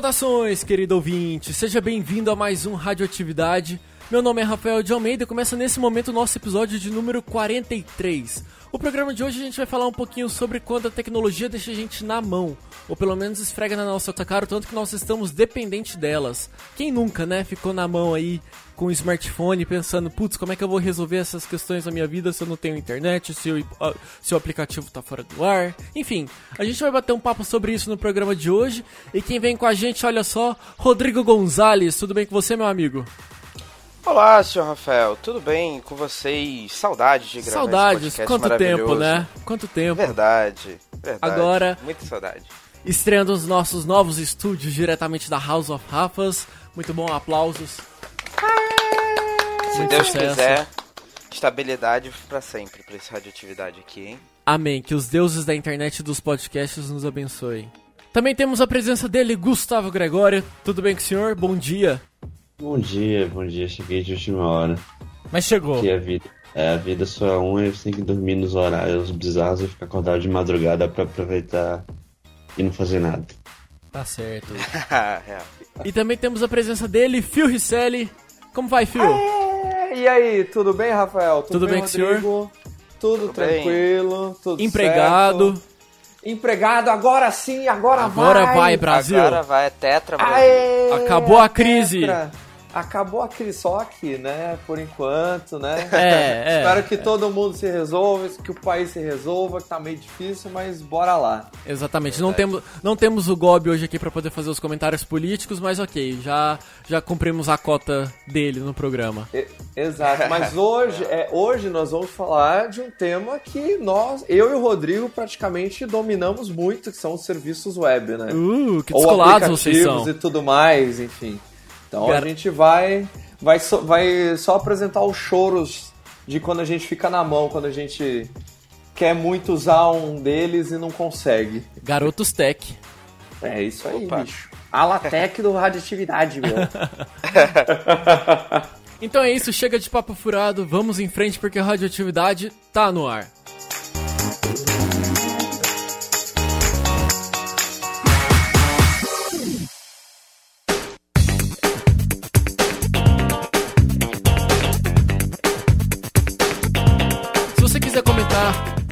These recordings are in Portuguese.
Saudações, querido ouvinte! Seja bem-vindo a mais um Radioatividade. Meu nome é Rafael de Almeida e começa nesse momento o nosso episódio de número 43. O programa de hoje a gente vai falar um pouquinho sobre quando a tecnologia deixa a gente na mão, ou pelo menos esfrega na nossa cara tanto que nós estamos dependentes delas. Quem nunca, né, ficou na mão aí com o smartphone pensando, putz, como é que eu vou resolver essas questões da minha vida se eu não tenho internet, se o, se o aplicativo tá fora do ar. Enfim, a gente vai bater um papo sobre isso no programa de hoje. E quem vem com a gente, olha só, Rodrigo Gonzalez. Tudo bem com você, meu amigo? Olá, senhor Rafael, tudo bem com vocês? Saudades de gravar Saudades, quanto tempo, né? Quanto tempo. Verdade, verdade. Agora, muita saudade. Estreando os nossos novos estúdios diretamente da House of Rafas. Muito bom, aplausos. Se Muito Deus sucesso. quiser, estabilidade para sempre para esse radioatividade aqui, hein? Amém. Que os deuses da internet e dos podcasts nos abençoem. Também temos a presença dele, Gustavo Gregório. Tudo bem com o senhor? Bom dia. Bom dia, bom dia. Cheguei de última hora. Mas chegou. Porque a vida, é, a vida só é uma e você tem que dormir nos horários bizarros e ficar acordado de madrugada para aproveitar e não fazer nada. Tá certo. e também temos a presença dele, Phil Risselli. Como vai, Phil? Aê, e aí, tudo bem, Rafael? Tudo, tudo bem, bem senhor? Tudo, tudo tranquilo, tudo Empregado. Certo. Empregado, agora sim, agora, agora vai. Agora vai, Brasil. Agora vai, é tetra, Brasil. Aê, Acabou a crise. Tetra acabou aquele só aqui, né? Por enquanto, né? É, é Espero que é. todo mundo se resolva, que o país se resolva, que tá meio difícil, mas bora lá. Exatamente. Não temos, não temos o Gobi hoje aqui para poder fazer os comentários políticos, mas ok, já, já cumprimos a cota dele no programa. Exato. Mas hoje, é, hoje nós vamos falar de um tema que nós, eu e o Rodrigo, praticamente dominamos muito, que são os serviços web, né? Uh, que descolados vocês são. e tudo mais, enfim. Então Gar... a gente vai, vai, so, vai só apresentar os choros de quando a gente fica na mão, quando a gente quer muito usar um deles e não consegue. Garotos Tech. É isso aí, Opa. bicho. Alatec do Radioatividade, meu. então é isso, chega de papo furado, vamos em frente porque a radioatividade tá no ar.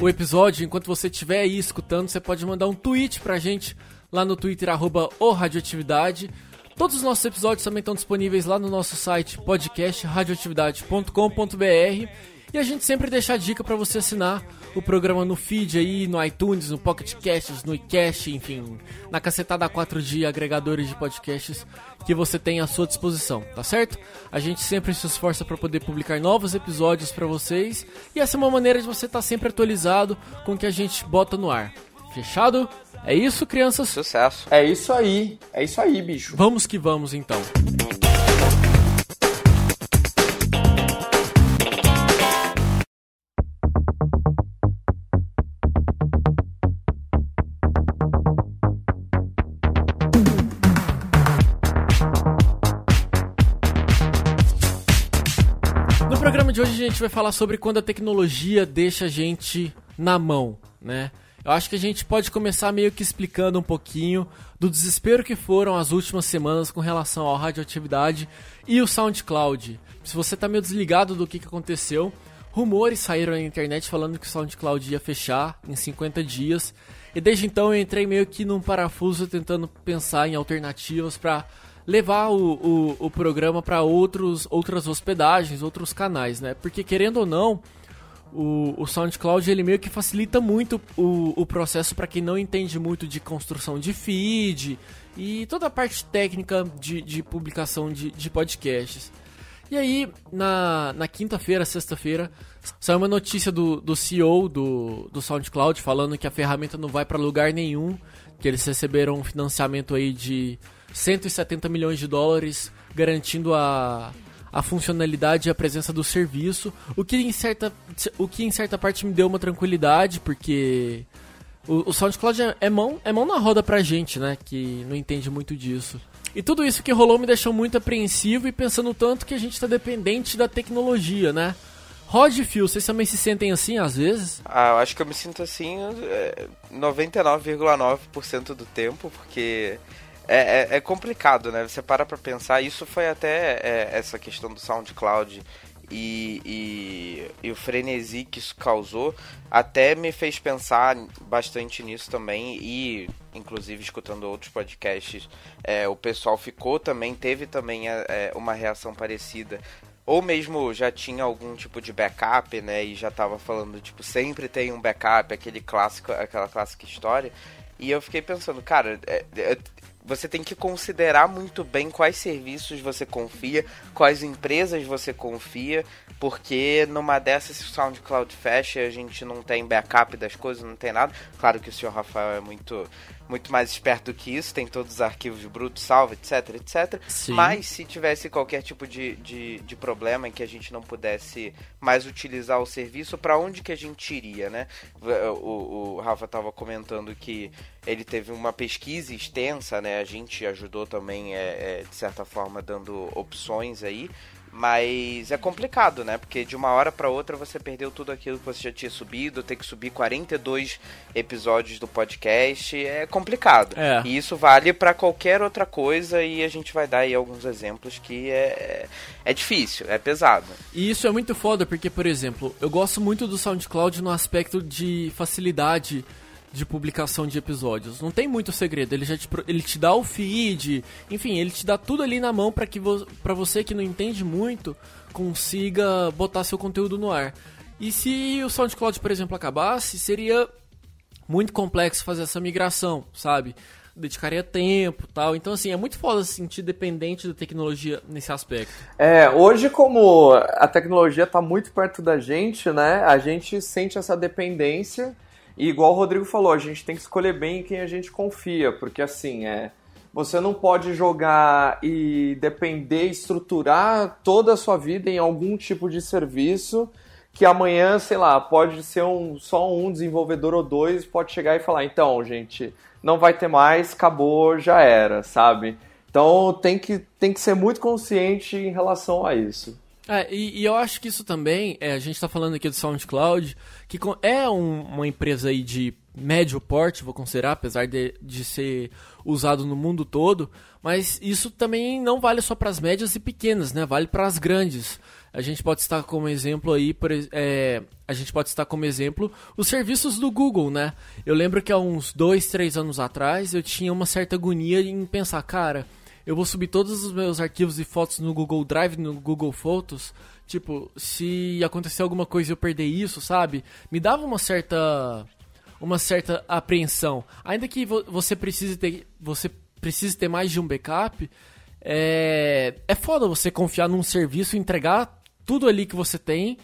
O episódio, enquanto você estiver aí escutando, você pode mandar um tweet pra gente lá no Twitter, arroba Radioatividade. Todos os nossos episódios também estão disponíveis lá no nosso site podcastradioatividade.com.br e a gente sempre deixa a dica para você assinar o programa no feed aí, no iTunes, no Pocket Casts, no iCast, enfim, na cacetada 4 de agregadores de podcasts que você tem à sua disposição, tá certo? A gente sempre se esforça para poder publicar novos episódios para vocês e essa é uma maneira de você estar tá sempre atualizado com o que a gente bota no ar. Fechado? É isso, crianças? Sucesso. É isso aí. É isso aí, bicho. Vamos que vamos então. De hoje a gente vai falar sobre quando a tecnologia deixa a gente na mão, né? Eu acho que a gente pode começar meio que explicando um pouquinho do desespero que foram as últimas semanas com relação à radioatividade e o SoundCloud. Se você tá meio desligado do que, que aconteceu, rumores saíram na internet falando que o SoundCloud ia fechar em 50 dias. E desde então eu entrei meio que num parafuso tentando pensar em alternativas para levar o, o, o programa para outros outras hospedagens, outros canais, né? Porque querendo ou não, o, o SoundCloud ele meio que facilita muito o, o processo para quem não entende muito de construção de feed e toda a parte técnica de, de publicação de, de podcasts. E aí, na, na quinta-feira, sexta-feira, saiu uma notícia do, do CEO do, do SoundCloud falando que a ferramenta não vai para lugar nenhum, que eles receberam um financiamento aí de 170 milhões de dólares, garantindo a, a funcionalidade e a presença do serviço, o que em certa, o que em certa parte me deu uma tranquilidade, porque o, o SoundCloud é, é, mão, é mão na roda pra gente, né, que não entende muito disso. E tudo isso que rolou me deixou muito apreensivo e pensando tanto que a gente está dependente da tecnologia, né? Rod e Phil, vocês também se sentem assim às vezes? Ah, eu acho que eu me sinto assim 99,9% é, do tempo, porque é, é, é, complicado, né? Você para pra pensar, isso foi até é, essa questão do SoundCloud e, e, e, o frenesi que isso causou até me fez pensar bastante nisso também e inclusive escutando outros podcasts é, o pessoal ficou também teve também é, é uma reação parecida. Ou mesmo já tinha algum tipo de backup né? E já estava falando tipo sempre tem um backup aquele clássico aquela clássica história. E eu fiquei pensando cara você tem que considerar muito bem quais serviços você confia, quais empresas você confia, porque numa dessas, se o SoundCloud fecha, a gente não tem backup das coisas, não tem nada. Claro que o senhor Rafael é muito muito mais esperto do que isso, tem todos os arquivos brutos, salvo, etc, etc. Sim. Mas se tivesse qualquer tipo de, de, de, problema em que a gente não pudesse mais utilizar o serviço, para onde que a gente iria, né? O, o Rafa estava comentando que ele teve uma pesquisa extensa, né? A gente ajudou também, é, é, de certa forma, dando opções aí. Mas é complicado, né? Porque de uma hora para outra você perdeu tudo aquilo que você já tinha subido, ter que subir 42 episódios do podcast é complicado. É. E isso vale para qualquer outra coisa e a gente vai dar aí alguns exemplos que é, é difícil, é pesado. E isso é muito foda porque, por exemplo, eu gosto muito do SoundCloud no aspecto de facilidade de publicação de episódios. Não tem muito segredo, ele já te, ele te dá o feed, enfim, ele te dá tudo ali na mão para que vo, pra você que não entende muito consiga botar seu conteúdo no ar. E se o SoundCloud, por exemplo, acabasse, seria muito complexo fazer essa migração, sabe? Dedicaria tempo tal. Então, assim, é muito foda se sentir dependente da tecnologia nesse aspecto. É, hoje, como a tecnologia está muito perto da gente, né? A gente sente essa dependência e igual o Rodrigo falou, a gente tem que escolher bem em quem a gente confia, porque assim, é, você não pode jogar e depender, estruturar toda a sua vida em algum tipo de serviço que amanhã, sei lá, pode ser um, só um desenvolvedor ou dois pode chegar e falar, então, gente, não vai ter mais, acabou, já era, sabe? Então tem que, tem que ser muito consciente em relação a isso. É, e, e, eu acho que isso também, é, a gente está falando aqui do SoundCloud, que é um, uma empresa aí de médio porte, vou considerar, apesar de, de ser usado no mundo todo, mas isso também não vale só para as médias e pequenas, né? Vale para as grandes. A gente pode estar como exemplo aí, por, é, a gente pode estar como exemplo os serviços do Google, né? Eu lembro que há uns dois, três anos atrás eu tinha uma certa agonia em pensar, cara, eu vou subir todos os meus arquivos e fotos no Google Drive, no Google Photos. Tipo, se acontecer alguma coisa e eu perder isso, sabe? Me dava uma certa uma certa apreensão. Ainda que você precise ter você precise ter mais de um backup, é é foda você confiar num serviço, entregar tudo ali que você tem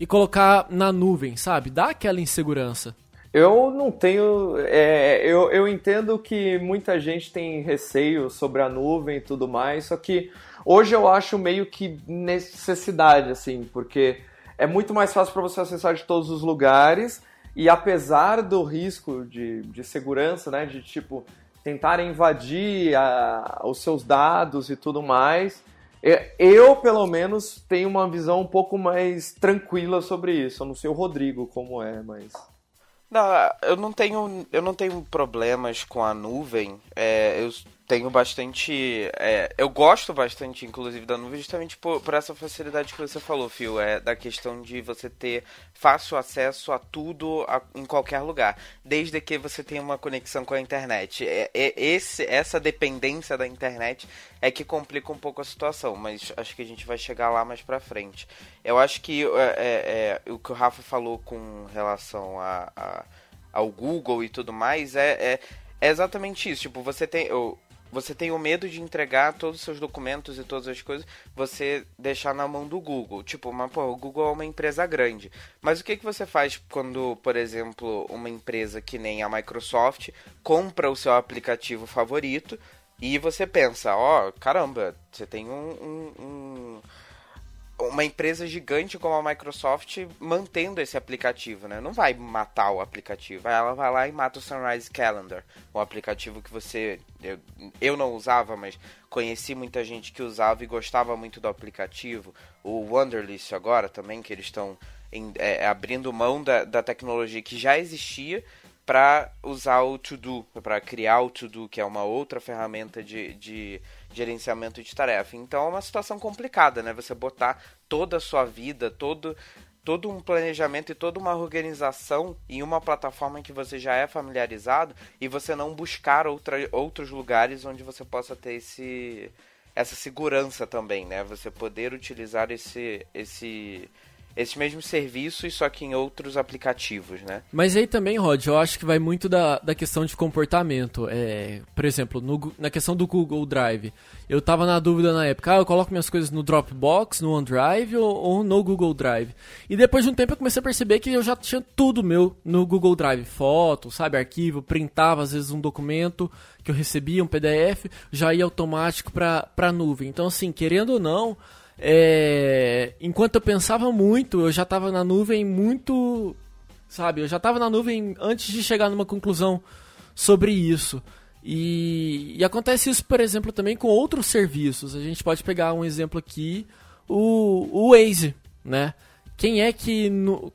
e colocar na nuvem, sabe? Dá aquela insegurança. Eu não tenho. É, eu, eu entendo que muita gente tem receio sobre a nuvem e tudo mais, só que hoje eu acho meio que necessidade, assim, porque é muito mais fácil para você acessar de todos os lugares e apesar do risco de, de segurança, né, de tipo tentar invadir a, os seus dados e tudo mais, é, eu pelo menos tenho uma visão um pouco mais tranquila sobre isso. Eu não sei o Rodrigo como é, mas não, eu não tenho, eu não tenho problemas com a nuvem. É, eu tenho bastante. É, eu gosto bastante, inclusive, da nuvem, justamente por, por, essa facilidade que você falou, Phil. É da questão de você ter fácil acesso a tudo a, em qualquer lugar, desde que você tenha uma conexão com a internet. É, é, esse, essa dependência da internet é que complica um pouco a situação, mas acho que a gente vai chegar lá mais pra frente. Eu acho que é, é, é, o que o Rafa falou com relação a, a ao Google e tudo mais é, é, é, exatamente isso. Tipo, você tem. Eu, você tem o medo de entregar todos os seus documentos e todas as coisas, você deixar na mão do Google. Tipo, mas, pô, o Google é uma empresa grande. Mas o que, que você faz quando, por exemplo, uma empresa que nem a Microsoft compra o seu aplicativo favorito e você pensa, ó, oh, caramba, você tem um, um, um uma empresa gigante como a Microsoft mantendo esse aplicativo, né? Não vai matar o aplicativo, ela vai lá e mata o Sunrise Calendar, um aplicativo que você eu, eu não usava, mas conheci muita gente que usava e gostava muito do aplicativo. O Wonderlist agora também, que eles estão é, abrindo mão da, da tecnologia que já existia para usar o To-Do, para criar o To-Do, que é uma outra ferramenta de, de gerenciamento de tarefa. Então é uma situação complicada, né? Você botar toda a sua vida, todo todo um planejamento e toda uma organização em uma plataforma em que você já é familiarizado e você não buscar outra, outros lugares onde você possa ter esse essa segurança também, né? Você poder utilizar esse esse esses mesmos serviços, só que em outros aplicativos, né? Mas aí também, Rod, eu acho que vai muito da, da questão de comportamento. É, por exemplo, no, na questão do Google Drive, eu tava na dúvida na época, ah, eu coloco minhas coisas no Dropbox, no OneDrive ou, ou, no Google Drive. E depois de um tempo eu comecei a perceber que eu já tinha tudo meu no Google Drive. Foto, sabe, arquivo, printava às vezes um documento que eu recebia, um PDF, já ia automático para a nuvem. Então, assim, querendo ou não é, enquanto eu pensava muito, eu já estava na nuvem muito. Sabe, eu já estava na nuvem antes de chegar numa conclusão sobre isso. E, e, acontece isso, por exemplo, também com outros serviços. A gente pode pegar um exemplo aqui, o, o Waze, né? Quem é que, nu,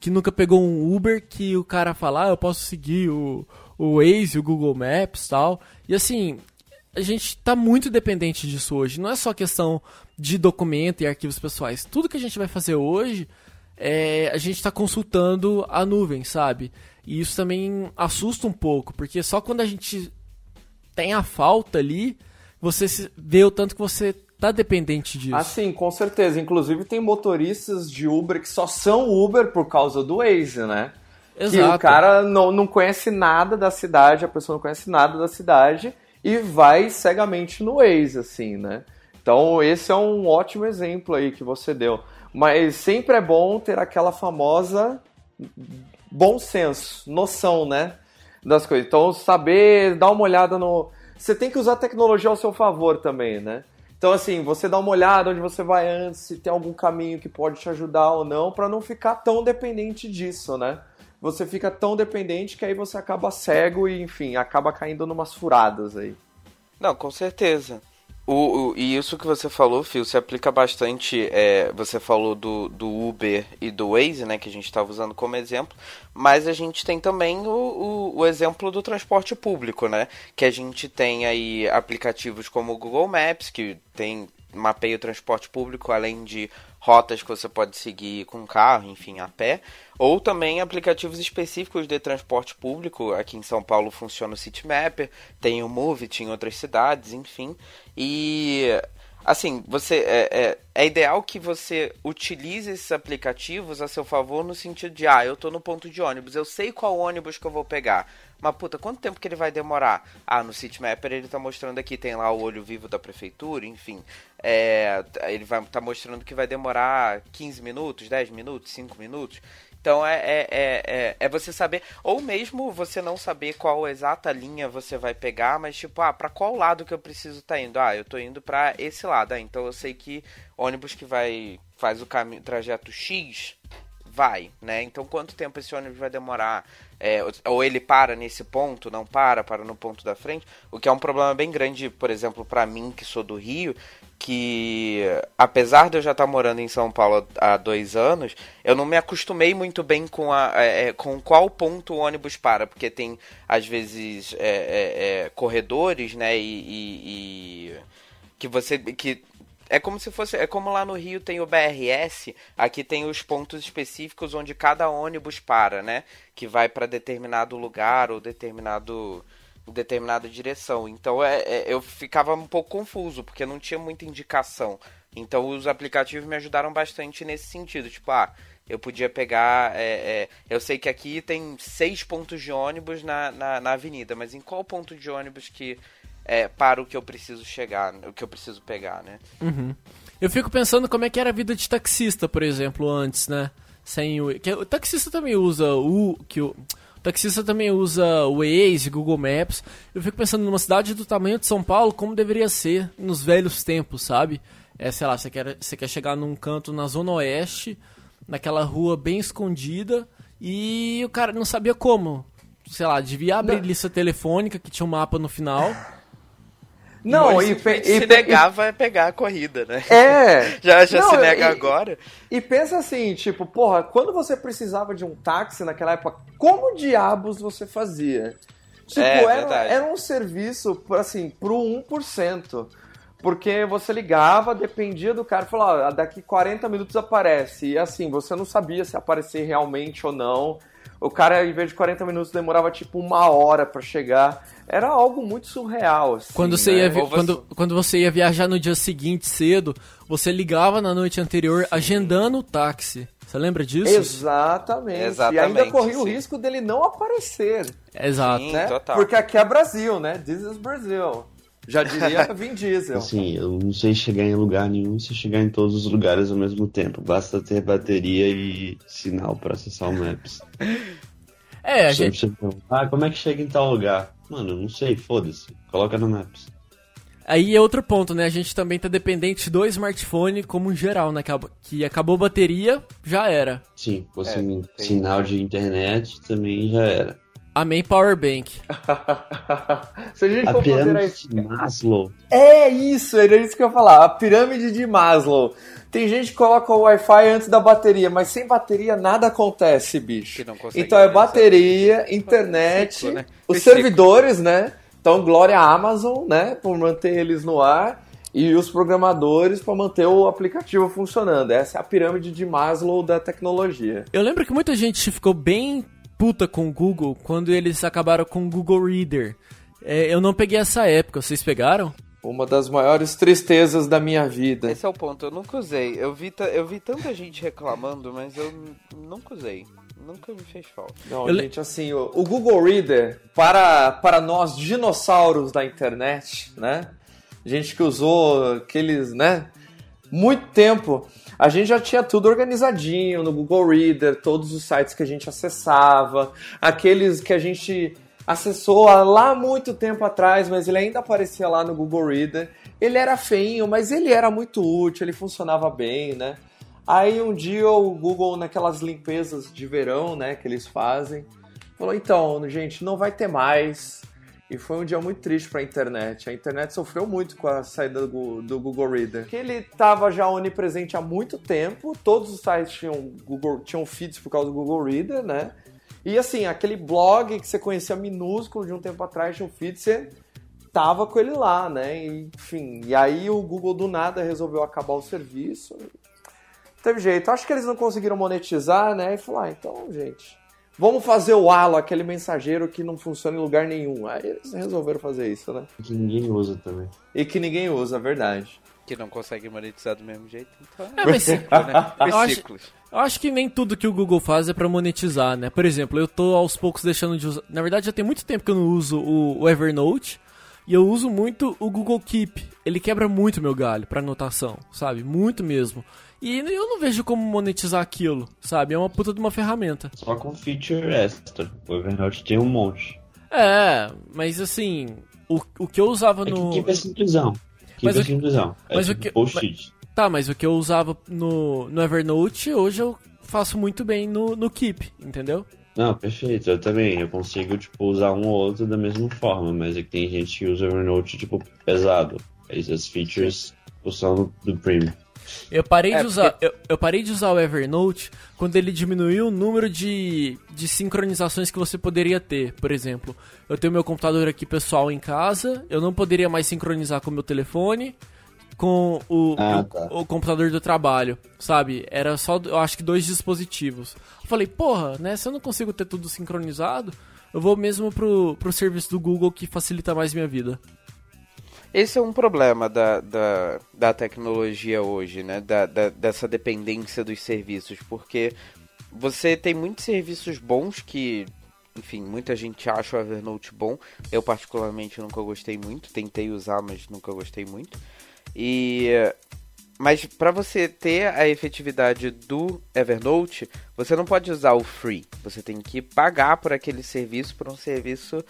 que nunca pegou um Uber que o cara fala, ah, eu posso seguir o, o Waze, o Google Maps tal. E assim, a gente está muito dependente disso hoje. Não é só questão de documento e arquivos pessoais. Tudo que a gente vai fazer hoje, é, a gente está consultando a nuvem, sabe? E isso também assusta um pouco, porque só quando a gente tem a falta ali, você vê o tanto que você tá dependente disso. Ah, sim, com certeza. Inclusive tem motoristas de Uber que só são Uber por causa do Waze, né? Exato. Que o cara não, não conhece nada da cidade, a pessoa não conhece nada da cidade e vai cegamente no Waze, assim, né? Então, esse é um ótimo exemplo aí que você deu. Mas sempre é bom ter aquela famosa bom senso, noção, né? Das coisas. Então, saber, dar uma olhada no. Você tem que usar a tecnologia ao seu favor também, né? Então, assim, você dá uma olhada onde você vai antes, se tem algum caminho que pode te ajudar ou não, para não ficar tão dependente disso, né? você fica tão dependente que aí você acaba cego e, enfim, acaba caindo numas furadas aí. Não, com certeza. O, o, e isso que você falou, Phil, se aplica bastante. É, você falou do, do Uber e do Waze, né? Que a gente estava usando como exemplo. Mas a gente tem também o, o, o, exemplo do transporte público, né? Que a gente tem aí aplicativos como o Google Maps, que tem mapeia o transporte público, além de rotas que você pode seguir com carro, enfim, a pé, ou também aplicativos específicos de transporte público. Aqui em São Paulo funciona o Citymapper, tem o Movit em outras cidades, enfim. E assim, você é, é, é, ideal que você utilize esses aplicativos a seu favor no sentido de, ah, eu tô no ponto de ônibus, eu sei qual ônibus que eu vou pegar. Mas puta, quanto tempo que ele vai demorar? Ah, no Citymapper ele tá mostrando aqui, tem lá o olho vivo da prefeitura, enfim. É, ele vai tá mostrando que vai demorar 15 minutos, 10 minutos, 5 minutos. Então é, é, é, é, é você saber, ou mesmo você não saber qual exata linha você vai pegar, mas tipo, ah, pra qual lado que eu preciso estar tá indo? Ah, eu tô indo para esse lado. Ah, então eu sei que ônibus que vai faz o caminho, trajeto X vai, né? Então quanto tempo esse ônibus vai demorar? É, ou ele para nesse ponto, não para, para no ponto da frente, o que é um problema bem grande, por exemplo, para mim que sou do Rio, que apesar de eu já estar morando em São Paulo há dois anos, eu não me acostumei muito bem com, a, é, é com qual ponto o ônibus para, porque tem às vezes é, é, é corredores, né, e, e, e que você que é como se fosse. É como lá no Rio tem o BRS, aqui tem os pontos específicos onde cada ônibus para, né? Que vai para determinado lugar ou determinado determinada direção. Então é, é, eu ficava um pouco confuso, porque não tinha muita indicação. Então os aplicativos me ajudaram bastante nesse sentido. Tipo, ah, eu podia pegar. É, é, eu sei que aqui tem seis pontos de ônibus na, na, na, avenida, mas em qual ponto de ônibus que é, para o que eu preciso chegar, o que eu preciso pegar, né? Uhum. Eu fico pensando como é que era a vida de taxista, por exemplo, antes, né? Sem o, que, o taxista também usa o que o, o taxista também usa o Waze, Google Maps. Eu fico pensando numa cidade do tamanho de São Paulo, como deveria ser nos velhos tempos, sabe? É, sei lá, você quer, você quer chegar num canto na zona oeste, naquela rua bem escondida, e o cara não sabia como. Sei lá, devia abrir não. lista telefônica que tinha um mapa no final. Não, e, e, se negar vai pegar a corrida, né? É. já já Não, se nega e, agora. E pensa assim, tipo, porra, quando você precisava de um táxi naquela época, como diabos você fazia? Tipo, é, era, era um serviço, assim, pro 1%. Porque você ligava, dependia do cara, falava, ah, daqui 40 minutos aparece. E assim, você não sabia se aparecer realmente ou não. O cara, em vez de 40 minutos, demorava tipo uma hora para chegar. Era algo muito surreal. Assim, quando, você né? ia vi... quando, quando você ia viajar no dia seguinte cedo, você ligava na noite anterior sim. agendando o táxi. Você lembra disso? Exatamente. Exatamente e ainda corria o risco dele não aparecer. Exato. Sim, né? Porque aqui é Brasil, né? This is Brazil. Já diria Vin Diesel. Assim, eu não sei chegar em lugar nenhum se chegar em todos os lugares ao mesmo tempo. Basta ter bateria e sinal para acessar o Maps. É, a gente. Ah, como é que chega em tal lugar? Mano, não sei, foda-se. Coloca no Maps. Aí é outro ponto, né? A gente também tá dependente do smartphone como geral, né? Que acabou a bateria, já era. Sim, fosse é, sinal de internet também já era. Amém Powerbank. Se a gente a for pirâmide de Maslow. É isso, era isso que eu ia falar. A pirâmide de Maslow. Tem gente que coloca o Wi-Fi antes da bateria, mas sem bateria nada acontece, bicho. Então é bateria, internet, ciclo, né? os servidores, né? Então, glória à Amazon, né? Por manter eles no ar. E os programadores para manter o aplicativo funcionando. Essa é a pirâmide de Maslow da tecnologia. Eu lembro que muita gente ficou bem puta com o Google quando eles acabaram com o Google Reader. É, eu não peguei essa época, vocês pegaram? Uma das maiores tristezas da minha vida. Esse é o ponto, eu nunca usei. Eu vi, eu vi tanta gente reclamando, mas eu nunca usei. Nunca me fez falta. Não, eu gente, assim, o, o, Google Reader, para, para nós dinossauros da internet, né? Gente que usou aqueles, né? Muito tempo a gente já tinha tudo organizadinho no Google Reader, todos os sites que a gente acessava, aqueles que a gente acessou lá muito tempo atrás, mas ele ainda aparecia lá no Google Reader. Ele era feinho, mas ele era muito útil, ele funcionava bem, né? Aí um dia o Google, naquelas limpezas de verão, né, que eles fazem, falou: então, gente, não vai ter mais e foi um dia muito triste para a internet. A internet sofreu muito com a saída do, do Google Reader. Que ele estava já onipresente há muito tempo, todos os sites tinham, Google, tinham feeds por causa do Google Reader, né? E assim, aquele blog que você conhecia minúsculo de um tempo atrás tinha um feed, você tava com ele lá, né? Enfim, e aí o Google do nada resolveu acabar o serviço. Teve jeito. Acho que eles não conseguiram monetizar, né? E falou, ah, então, gente, Vamos fazer o Halo, aquele mensageiro que não funciona em lugar nenhum. Aí eles resolveram fazer isso, né? Que ninguém usa também. E que ninguém usa, verdade. Que não consegue monetizar do mesmo jeito. Então, é, mas né? eu, acho, eu acho que nem tudo que o Google faz é para monetizar, né? Por exemplo, eu tô aos poucos deixando de usar. Na verdade, já tem muito tempo que eu não uso o, o Evernote. E eu uso muito o Google Keep. Ele quebra muito meu galho para anotação, sabe? Muito mesmo. E eu não vejo como monetizar aquilo, sabe? É uma puta de uma ferramenta. Só com feature extra. O Evernote tem um monte. É, mas assim, o, o que eu usava é no. Keep é simplesão. Keep mas é simplesão. É mas tipo o que. Mas, tá, mas o que eu usava no, no Evernote, hoje eu faço muito bem no, no Keep, entendeu? Não, perfeito. Eu também. Eu consigo, tipo, usar um ou outro da mesma forma, mas é que tem gente que usa Evernote, tipo, pesado. As features são do Premium. Eu parei, é, de usar, porque... eu, eu, parei de usar o Evernote quando ele diminuiu o número de, de sincronizações que você poderia ter. Por exemplo, eu tenho meu computador aqui pessoal em casa, eu não poderia mais sincronizar com o meu telefone, com o, ah, tá. o, o, computador do trabalho, sabe? Era só, eu acho que dois dispositivos. Eu falei, porra, né? Se eu não consigo ter tudo sincronizado, eu vou mesmo pro, pro serviço do Google que facilita mais minha vida. Esse é um problema da, da, da tecnologia hoje, né? Da, da, dessa dependência dos serviços, porque você tem muitos serviços bons que, enfim, muita gente acha o Evernote bom. Eu, particularmente, nunca gostei muito. Tentei usar, mas nunca gostei muito. E. Mas para você ter a efetividade do Evernote, você não pode usar o free. Você tem que pagar por aquele serviço, por um serviço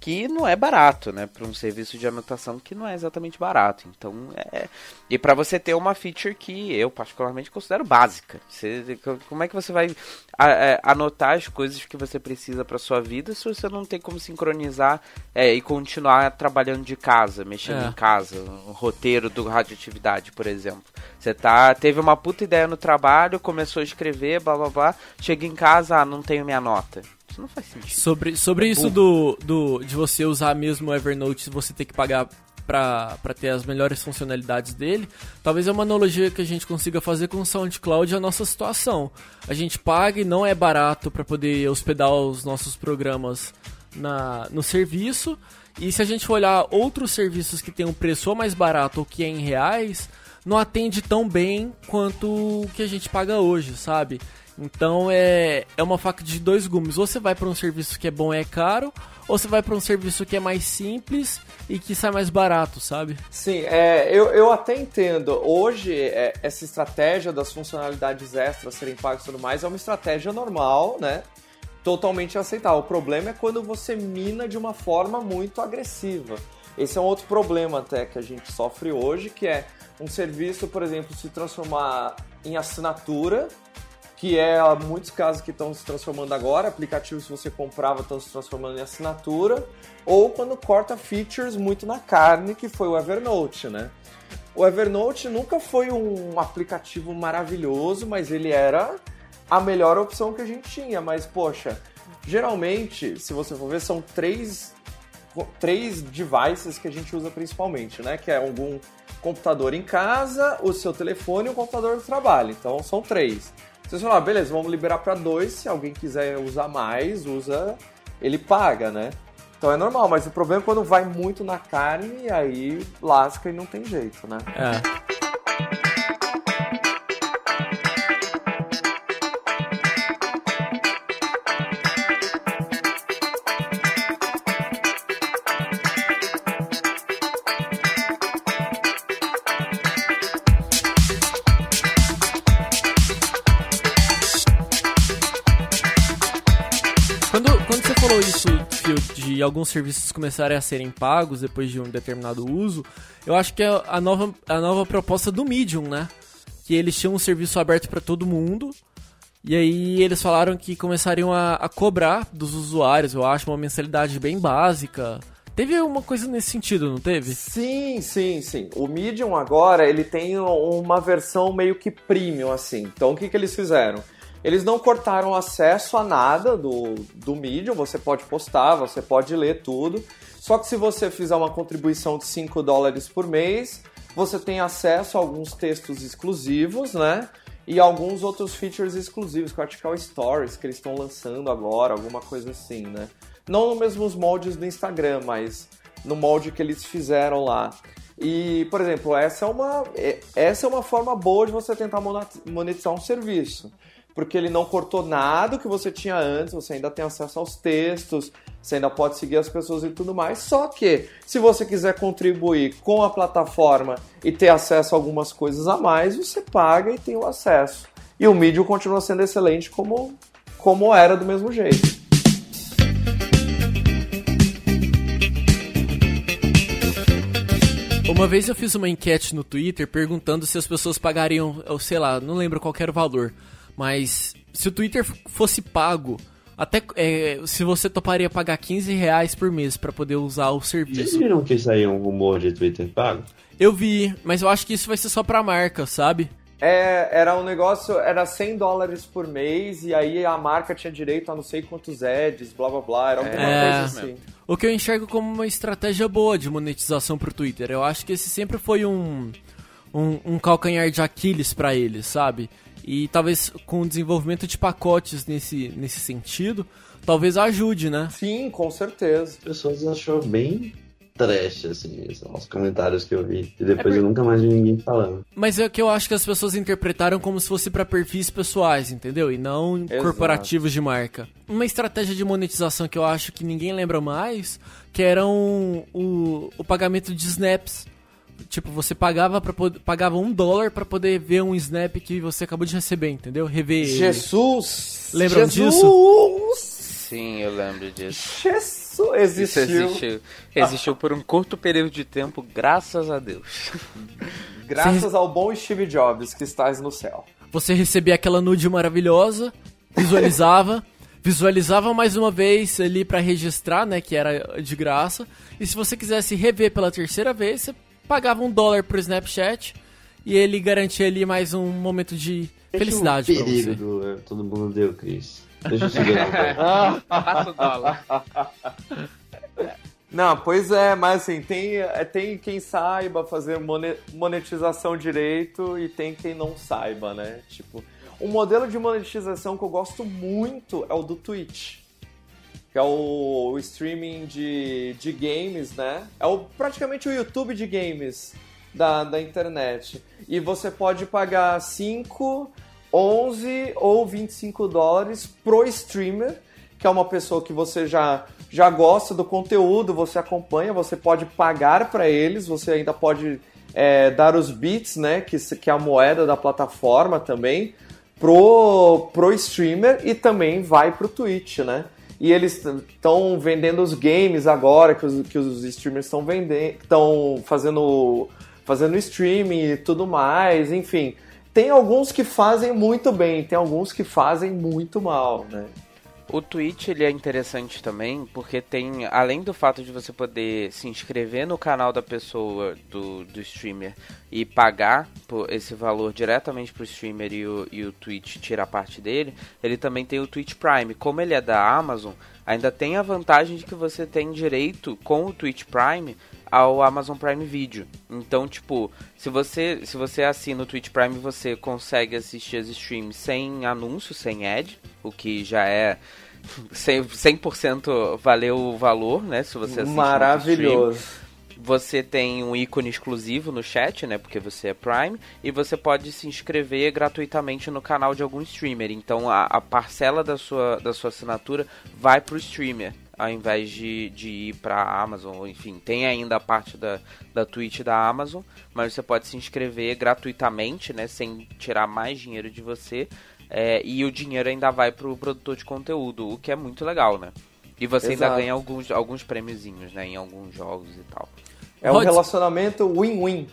que não é barato, né? Para um serviço de anotação que não é exatamente barato. Então, é. E para você ter uma feature que eu particularmente considero básica. Você, como é que você vai é, anotar as coisas que você precisa para sua vida se você não tem como sincronizar é, e continuar trabalhando de casa, mexendo é. em casa, o roteiro do radioatividade, por exemplo. Você tá, teve uma puta ideia no trabalho, começou a escrever, blá blá blá, chega em casa, ah, não tenho minha nota isso não faz sentido. Sobre, sobre é isso do, do, de você usar mesmo o Evernote, você ter que pagar para ter as melhores funcionalidades dele, talvez é uma analogia que a gente consiga fazer com o SoundCloud a nossa situação. A gente paga e não é barato para poder hospedar os nossos programas na, no serviço. E se a gente olhar outros serviços que tem um preço ou mais barato ou que é em reais, não atende tão bem quanto o que a gente paga hoje, sabe? Então é, é uma faca de dois gumes. Ou você vai para um serviço que é bom e é caro, ou você vai para um serviço que é mais simples e que sai mais barato, sabe? Sim, é, eu, eu até entendo. Hoje, é, essa estratégia das funcionalidades extras serem pagas e tudo mais é uma estratégia normal, né? Totalmente aceitável. O problema é quando você mina de uma forma muito agressiva. Esse é um outro problema até que a gente sofre hoje, que é um serviço, por exemplo, se transformar em assinatura que é muitos casos que estão se transformando agora, aplicativos que você comprava estão se transformando em assinatura, ou quando corta features muito na carne, que foi o Evernote, né? O Evernote nunca foi um aplicativo maravilhoso, mas ele era a melhor opção que a gente tinha. Mas, poxa, geralmente, se você for ver, são três, três devices que a gente usa principalmente, né? Que é algum computador em casa, o seu telefone e o computador do trabalho. Então, são três. Vocês falaram, ah, beleza, vamos liberar para dois. Se alguém quiser usar mais, usa, ele paga, né? Então é normal, mas o problema é quando vai muito na carne, aí lasca e não tem jeito, né? É. de alguns serviços começarem a serem pagos depois de um determinado uso, eu acho que é a nova, a nova proposta do Medium, né? Que eles tinham um serviço aberto para todo mundo. E aí eles falaram que começariam a, a, cobrar dos usuários, eu acho, uma mensalidade bem básica. Teve uma coisa nesse sentido, não teve? Sim, sim, sim. O Medium agora, ele tem uma versão meio que premium, assim. Então o que, que eles fizeram? Eles não cortaram acesso a nada do, do Medium, você pode postar, você pode ler tudo. Só que se você fizer uma contribuição de 5 dólares por mês, você tem acesso a alguns textos exclusivos, né? E alguns outros features exclusivos, que é Stories, que eles estão lançando agora, alguma coisa assim, né? Não nos mesmos moldes do Instagram, mas no molde que eles fizeram lá. E, por exemplo, essa é uma, é, essa é uma forma boa de você tentar monetizar um serviço porque ele não cortou nada que você tinha antes, você ainda tem acesso aos textos, você ainda pode seguir as pessoas e tudo mais. Só que, se você quiser contribuir com a plataforma e ter acesso a algumas coisas a mais, você paga e tem o acesso. E o Medium continua sendo excelente como, como era do mesmo jeito. Uma vez eu fiz uma enquete no Twitter perguntando se as pessoas pagariam, sei lá, não lembro qual era o valor, mas se o Twitter fosse pago, até é, se você toparia pagar 15 reais por mês para poder usar o serviço. Vocês viram que saiu um rumor de Twitter pago? Eu vi, mas eu acho que isso vai ser só pra marca, sabe? É, era um negócio, era 100 dólares por mês e aí a marca tinha direito a não sei quantos ads, blá blá blá, era alguma é, coisa assim. O que eu enxergo como uma estratégia boa de monetização pro Twitter. Eu acho que esse sempre foi um, um, um calcanhar de Aquiles para eles, sabe? E talvez com o desenvolvimento de pacotes nesse, nesse sentido, talvez ajude, né? Sim, com certeza. As pessoas achou bem trash, assim, os comentários que eu vi. E depois é eu nunca mais vi ninguém falando. Mas é que eu acho que as pessoas interpretaram como se fosse para perfis pessoais, entendeu? E não Exato. corporativos de marca. Uma estratégia de monetização que eu acho que ninguém lembra mais, que era um, o, o pagamento de snaps Tipo, você pagava para pagava um dólar para poder ver um snap que você acabou de receber, entendeu? Rever Jesus! Lembram Jesus! disso? Sim, eu lembro disso. Jesus! Existiu. Isso existiu. Existiu por um curto período de tempo, graças a Deus. Graças ao bom Steve Jobs que estás no céu. Você recebia aquela nude maravilhosa, visualizava, visualizava mais uma vez ali para registrar, né, que era de graça. E se você quisesse rever pela terceira vez, você pagava um dólar pro Snapchat e ele garantia ali mais um momento de felicidade para você. Do, é, todo mundo deu, Cris. Deixa eu segurar Passa o dólar. Não, pois é, mas assim, tem, é, tem quem saiba fazer monetização direito e tem quem não saiba, né? Tipo, um modelo de monetização que eu gosto muito é o do Twitch. Que é o, streaming de, de games, né? É o, praticamente o YouTube de games da, da internet. E você pode pagar 5, 11 ou 25 dólares pro streamer, que é uma pessoa que você já, já gosta do conteúdo, você acompanha, você pode pagar para eles, você ainda pode é, dar os bits, né? Que, que é a moeda da plataforma também pro, pro streamer e também vai pro Twitch, né? E eles estão vendendo os games agora, que os, que os streamers estão vendendo, estão fazendo, fazendo streaming e tudo mais, enfim. Tem alguns que fazem muito bem, tem alguns que fazem muito mal, né? O Twitch ele é interessante também porque tem, além do fato de você poder se inscrever no canal da pessoa, do, do streamer, e pagar por esse valor diretamente pro streamer e o, e o Twitch tira parte dele, ele também tem o Twitch Prime. Como ele é da Amazon, ainda tem a vantagem de que você tem direito com o Twitch Prime ao Amazon Prime Video. Então, tipo, se você se você assina o Twitch Prime, você consegue assistir as streams sem anúncio, sem ad, o que já é 100%, valeu o valor, né? Se você Maravilhoso. Você tem um ícone exclusivo no chat, né? Porque você é Prime. E você pode se inscrever gratuitamente no canal de algum streamer. Então a, a parcela da sua, da sua assinatura vai pro streamer ao invés de, de ir para a Amazon, enfim, tem ainda a parte da, da Twitch da Amazon, mas você pode se inscrever gratuitamente, né, sem tirar mais dinheiro de você, é, e o dinheiro ainda vai para o produtor de conteúdo, o que é muito legal, né? E você Exato. ainda ganha alguns, alguns prêmiozinhos, né, em alguns jogos e tal. É um relacionamento win-win.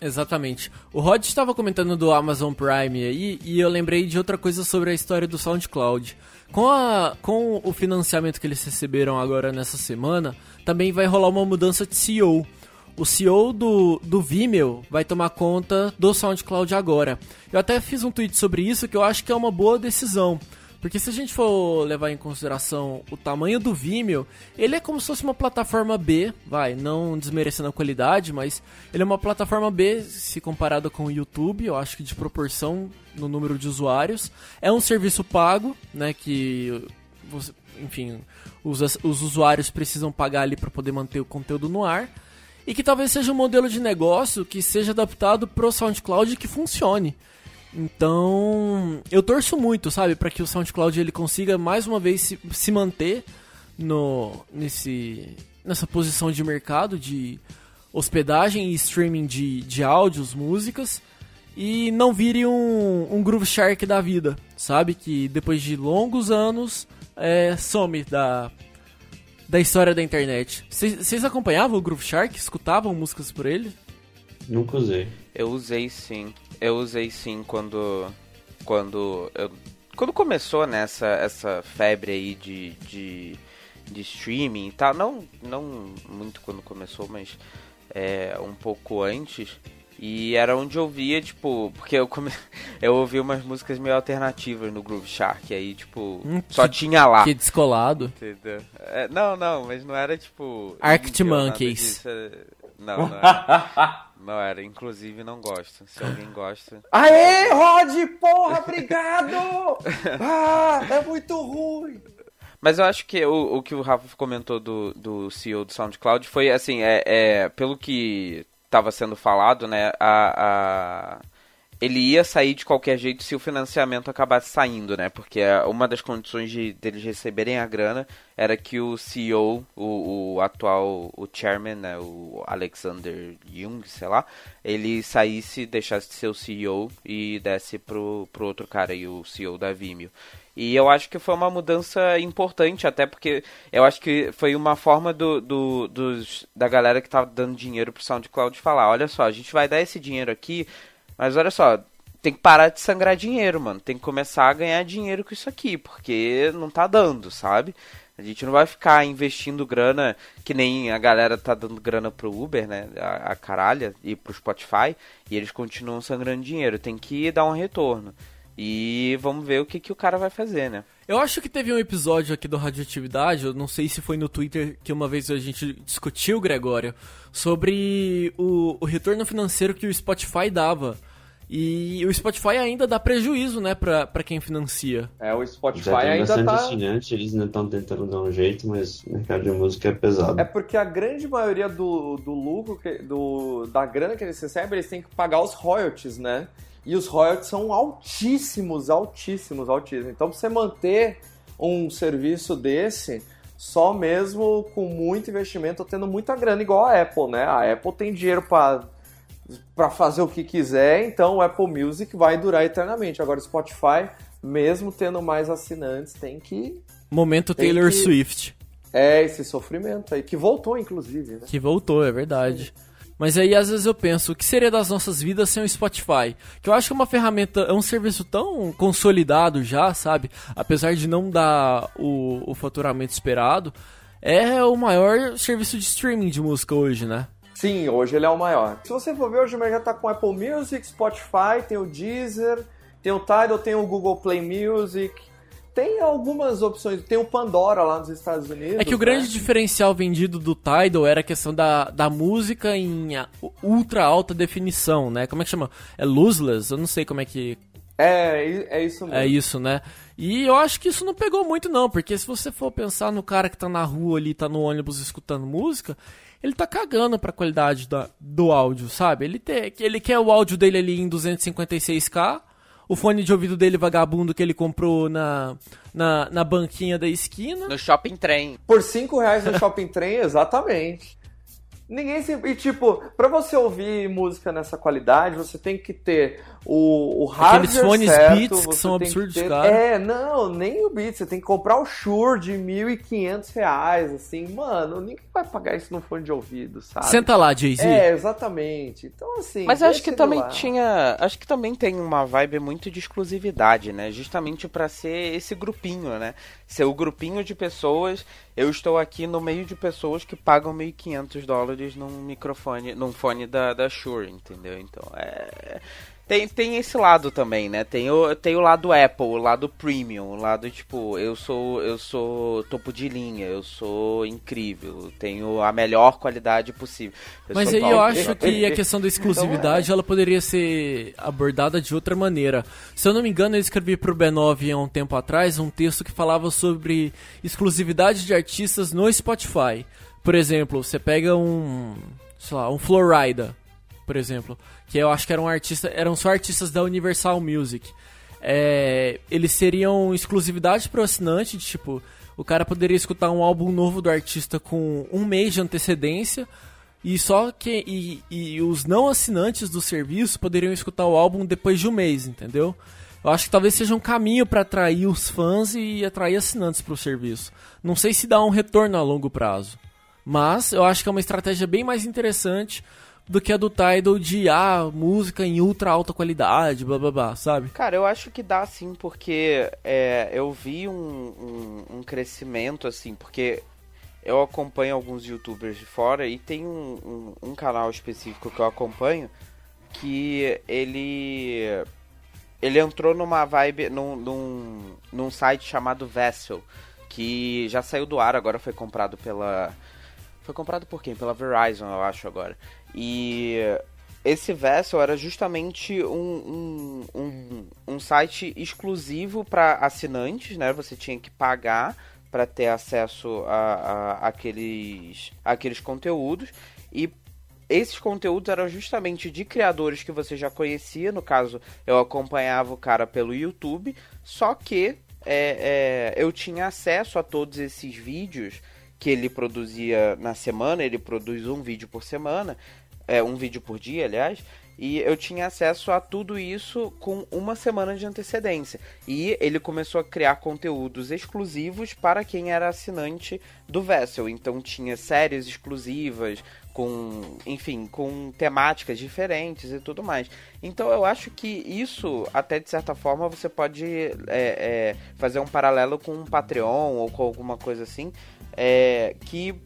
Exatamente. O Rod estava comentando do Amazon Prime aí, e eu lembrei de outra coisa sobre a história do SoundCloud. Com, a, com o financiamento que eles receberam agora nessa semana, também vai rolar uma mudança de CEO. O CEO do, do Vimeo vai tomar conta do SoundCloud agora. Eu até fiz um tweet sobre isso que eu acho que é uma boa decisão. Porque se a gente for levar em consideração o tamanho do Vimeo, ele é como se fosse uma plataforma B, vai, não desmerecendo a qualidade, mas ele é uma plataforma B se comparado com o YouTube, eu acho que de proporção no número de usuários. É um serviço pago, né, que você, enfim, os, os usuários precisam pagar ali para poder manter o conteúdo no ar. E que talvez seja um modelo de negócio que seja adaptado para o SoundCloud e que funcione. Então, eu torço muito, sabe, para que o SoundCloud ele consiga mais uma vez se, se manter no nesse nessa posição de mercado de hospedagem e streaming de, de áudios, músicas e não vire um, um Groove Shark da vida, sabe? Que depois de longos anos é, some da, da história da internet. Vocês acompanhavam o Groove Shark? Escutavam músicas por ele? Nunca usei. Eu usei sim. Eu usei sim quando. Quando. Eu, quando começou nessa né, essa febre aí de, de, de streaming e tal. Não, não muito quando começou, mas é, um pouco antes. E era onde eu via, tipo, porque eu, come... eu ouvi umas músicas meio alternativas no Groove Shark, aí, tipo, hum, só que, tinha lá. Que descolado. É, não, não, mas não era, tipo... Arctic Monkeys. Não, não era. Não era, inclusive não gosto. Se alguém gosta. Aê, Rod, porra, obrigado! ah, é muito ruim! Mas eu acho que o, o que o Rafa comentou do, do CEO do SoundCloud foi assim, é, é pelo que estava sendo falado, né? A, a, ele ia sair de qualquer jeito se o financiamento acabasse saindo, né? Porque uma das condições de deles receberem a grana era que o CEO, o, o atual, o chairman, né? O Alexander Jung, sei lá, ele saísse, deixasse de ser o CEO e desse pro, pro outro cara aí, o CEO da Vimeo. E eu acho que foi uma mudança importante, até porque eu acho que foi uma forma do, do, dos, da galera que tava dando dinheiro pro SoundCloud falar, olha só, a gente vai dar esse dinheiro aqui, mas olha só, tem que parar de sangrar dinheiro, mano. Tem que começar a ganhar dinheiro com isso aqui, porque não tá dando, sabe? A gente não vai ficar investindo grana que nem a galera tá dando grana pro Uber, né? A, a caralha, e pro Spotify, e eles continuam sangrando dinheiro. Tem que dar um retorno. E vamos ver o que, que o cara vai fazer, né? Eu acho que teve um episódio aqui do Radioatividade, eu não sei se foi no Twitter que uma vez a gente discutiu, Gregório, sobre o, o retorno financeiro que o Spotify dava. E o Spotify ainda dá prejuízo, né, pra, pra quem financia. É, o Spotify ainda bastante tá... assinante, eles ainda estão tentando dar um jeito, mas o mercado de música é pesado. É porque a grande maioria do, do lucro, que, do, da grana que eles recebem, eles têm que pagar os royalties, né? E os royalties são altíssimos, altíssimos, altíssimos. Então, pra você manter um serviço desse, só mesmo com muito investimento, tendo muita grana, igual a Apple, né? A Apple tem dinheiro para para fazer o que quiser, então o Apple Music vai durar eternamente. Agora o Spotify, mesmo tendo mais assinantes, tem que momento tem Taylor que... Swift. É esse sofrimento aí que voltou inclusive, né? Que voltou, é verdade. Sim. Mas aí às vezes eu penso, o que seria das nossas vidas sem o Spotify? Que eu acho que é uma ferramenta, é um serviço tão consolidado já, sabe? Apesar de não dar o, o faturamento esperado, é o maior serviço de streaming de música hoje, né? Sim, hoje ele é o maior. Se você for ver, hoje o mercado tá com Apple Music, Spotify, tem o Deezer, tem o Tidal, tem o Google Play Music, tem algumas opções. Tem o Pandora lá nos Estados Unidos. É que o grande né? diferencial vendido do Tidal era a questão da, da música em ultra alta definição, né? Como é que chama? É lossless? Eu não sei como é que. É, é isso mesmo. É isso, né? E eu acho que isso não pegou muito, não, porque se você for pensar no cara que tá na rua ali, tá no ônibus escutando música, ele tá cagando pra qualidade da, do áudio, sabe? Ele, te, ele quer o áudio dele ali em 256k o fone de ouvido dele vagabundo que ele comprou na, na, na banquinha da esquina. No shopping trem. Por 5 reais no shopping trem, exatamente. Ninguém se. E tipo, pra você ouvir música nessa qualidade, você tem que ter o, o hardware Aqueles fones certo, Beats que são absurdos, que ter... cara. É, não, nem o Beats. Você tem que comprar o Shure de 1.500 reais, assim. Mano, ninguém vai pagar isso no fone de ouvido, sabe? Senta lá, Jay-Z. É, exatamente. Então, assim... Mas acho que também lá. tinha... Acho que também tem uma vibe muito de exclusividade, né? Justamente para ser esse grupinho, né? Ser o grupinho de pessoas... Eu estou aqui no meio de pessoas que pagam 1.500 dólares num microfone, num fone da, da Shure, entendeu? Então, é tem, tem esse lado também, né? Tem o, tem o lado Apple, o lado premium, o lado tipo, eu sou eu sou topo de linha, eu sou incrível, tenho a melhor qualidade possível. Eu Mas aí eu acho que a questão da exclusividade então, é. ela poderia ser abordada de outra maneira. Se eu não me engano, eu escrevi pro B9 há um tempo atrás um texto que falava sobre exclusividade de artistas no Spotify. Por exemplo, você pega um, sei lá, um Florida, por exemplo que eu acho que eram artistas, eram só artistas da Universal Music. É, eles seriam exclusividade para o assinante, de, tipo, o cara poderia escutar um álbum novo do artista com um mês de antecedência e só que e, e os não assinantes do serviço poderiam escutar o álbum depois de um mês, entendeu? Eu acho que talvez seja um caminho para atrair os fãs e atrair assinantes para o serviço. Não sei se dá um retorno a longo prazo, mas eu acho que é uma estratégia bem mais interessante do que a do Tidal de ah, música em ultra alta qualidade, blá blá blá, sabe? Cara, eu acho que dá sim, porque é, eu vi um, um, um, crescimento assim, porque eu acompanho alguns youtubers de fora e tem um, um, um canal específico que eu acompanho que ele ele entrou numa vibe num, num, num site chamado Vessel que já saiu do ar agora foi comprado pela foi comprado por quem pela Verizon eu acho agora e esse Vessel era justamente um, um, um, um site exclusivo para assinantes, né? Você tinha que pagar para ter acesso a, a, aqueles, aqueles conteúdos. E esses conteúdos eram justamente de criadores que você já conhecia. No caso, eu acompanhava o cara pelo YouTube, só que é, é, eu tinha acesso a todos esses vídeos que ele produzia na semana. Ele produz um vídeo por semana, é, um vídeo por dia, aliás. E eu tinha acesso a tudo isso com uma semana de antecedência. E ele começou a criar conteúdos exclusivos para quem era assinante do Vessel. Então tinha séries exclusivas, com, enfim, com temáticas diferentes e tudo mais. Então eu acho que isso, até de certa forma, você pode é, é, fazer um paralelo com um Patreon ou com alguma coisa assim, é, que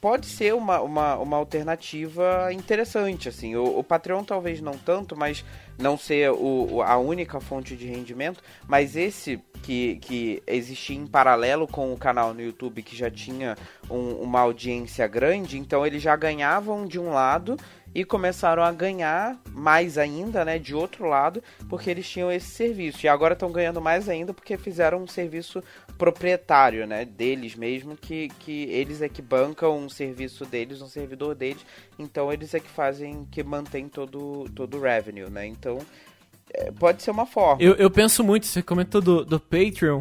pode ser uma, uma, uma alternativa interessante, assim. O, o Patreon talvez não tanto, mas não ser o, a única fonte de rendimento, mas esse que, que existia em paralelo com o canal no YouTube que já tinha um, uma audiência grande, então eles já ganhavam de um lado e começaram a ganhar mais ainda, né, de outro lado, porque eles tinham esse serviço. E agora estão ganhando mais ainda porque fizeram um serviço proprietário, né, deles mesmo, que, que eles é que bancam um serviço deles, um servidor deles, então eles é que fazem, que mantém todo, todo o revenue, né, então é, pode ser uma forma. Eu, eu penso muito, você comentou do, do Patreon,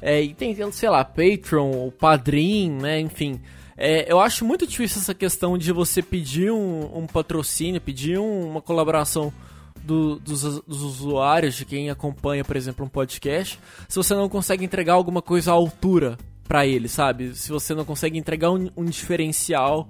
é, e tem, sei lá, Patreon, o Padrim, né, enfim... É, eu acho muito difícil essa questão de você pedir um, um patrocínio, pedir um, uma colaboração do, dos, dos, usuários, de quem acompanha, por exemplo, um podcast, se você não consegue entregar alguma coisa à altura para ele, sabe? Se você não consegue entregar um, um diferencial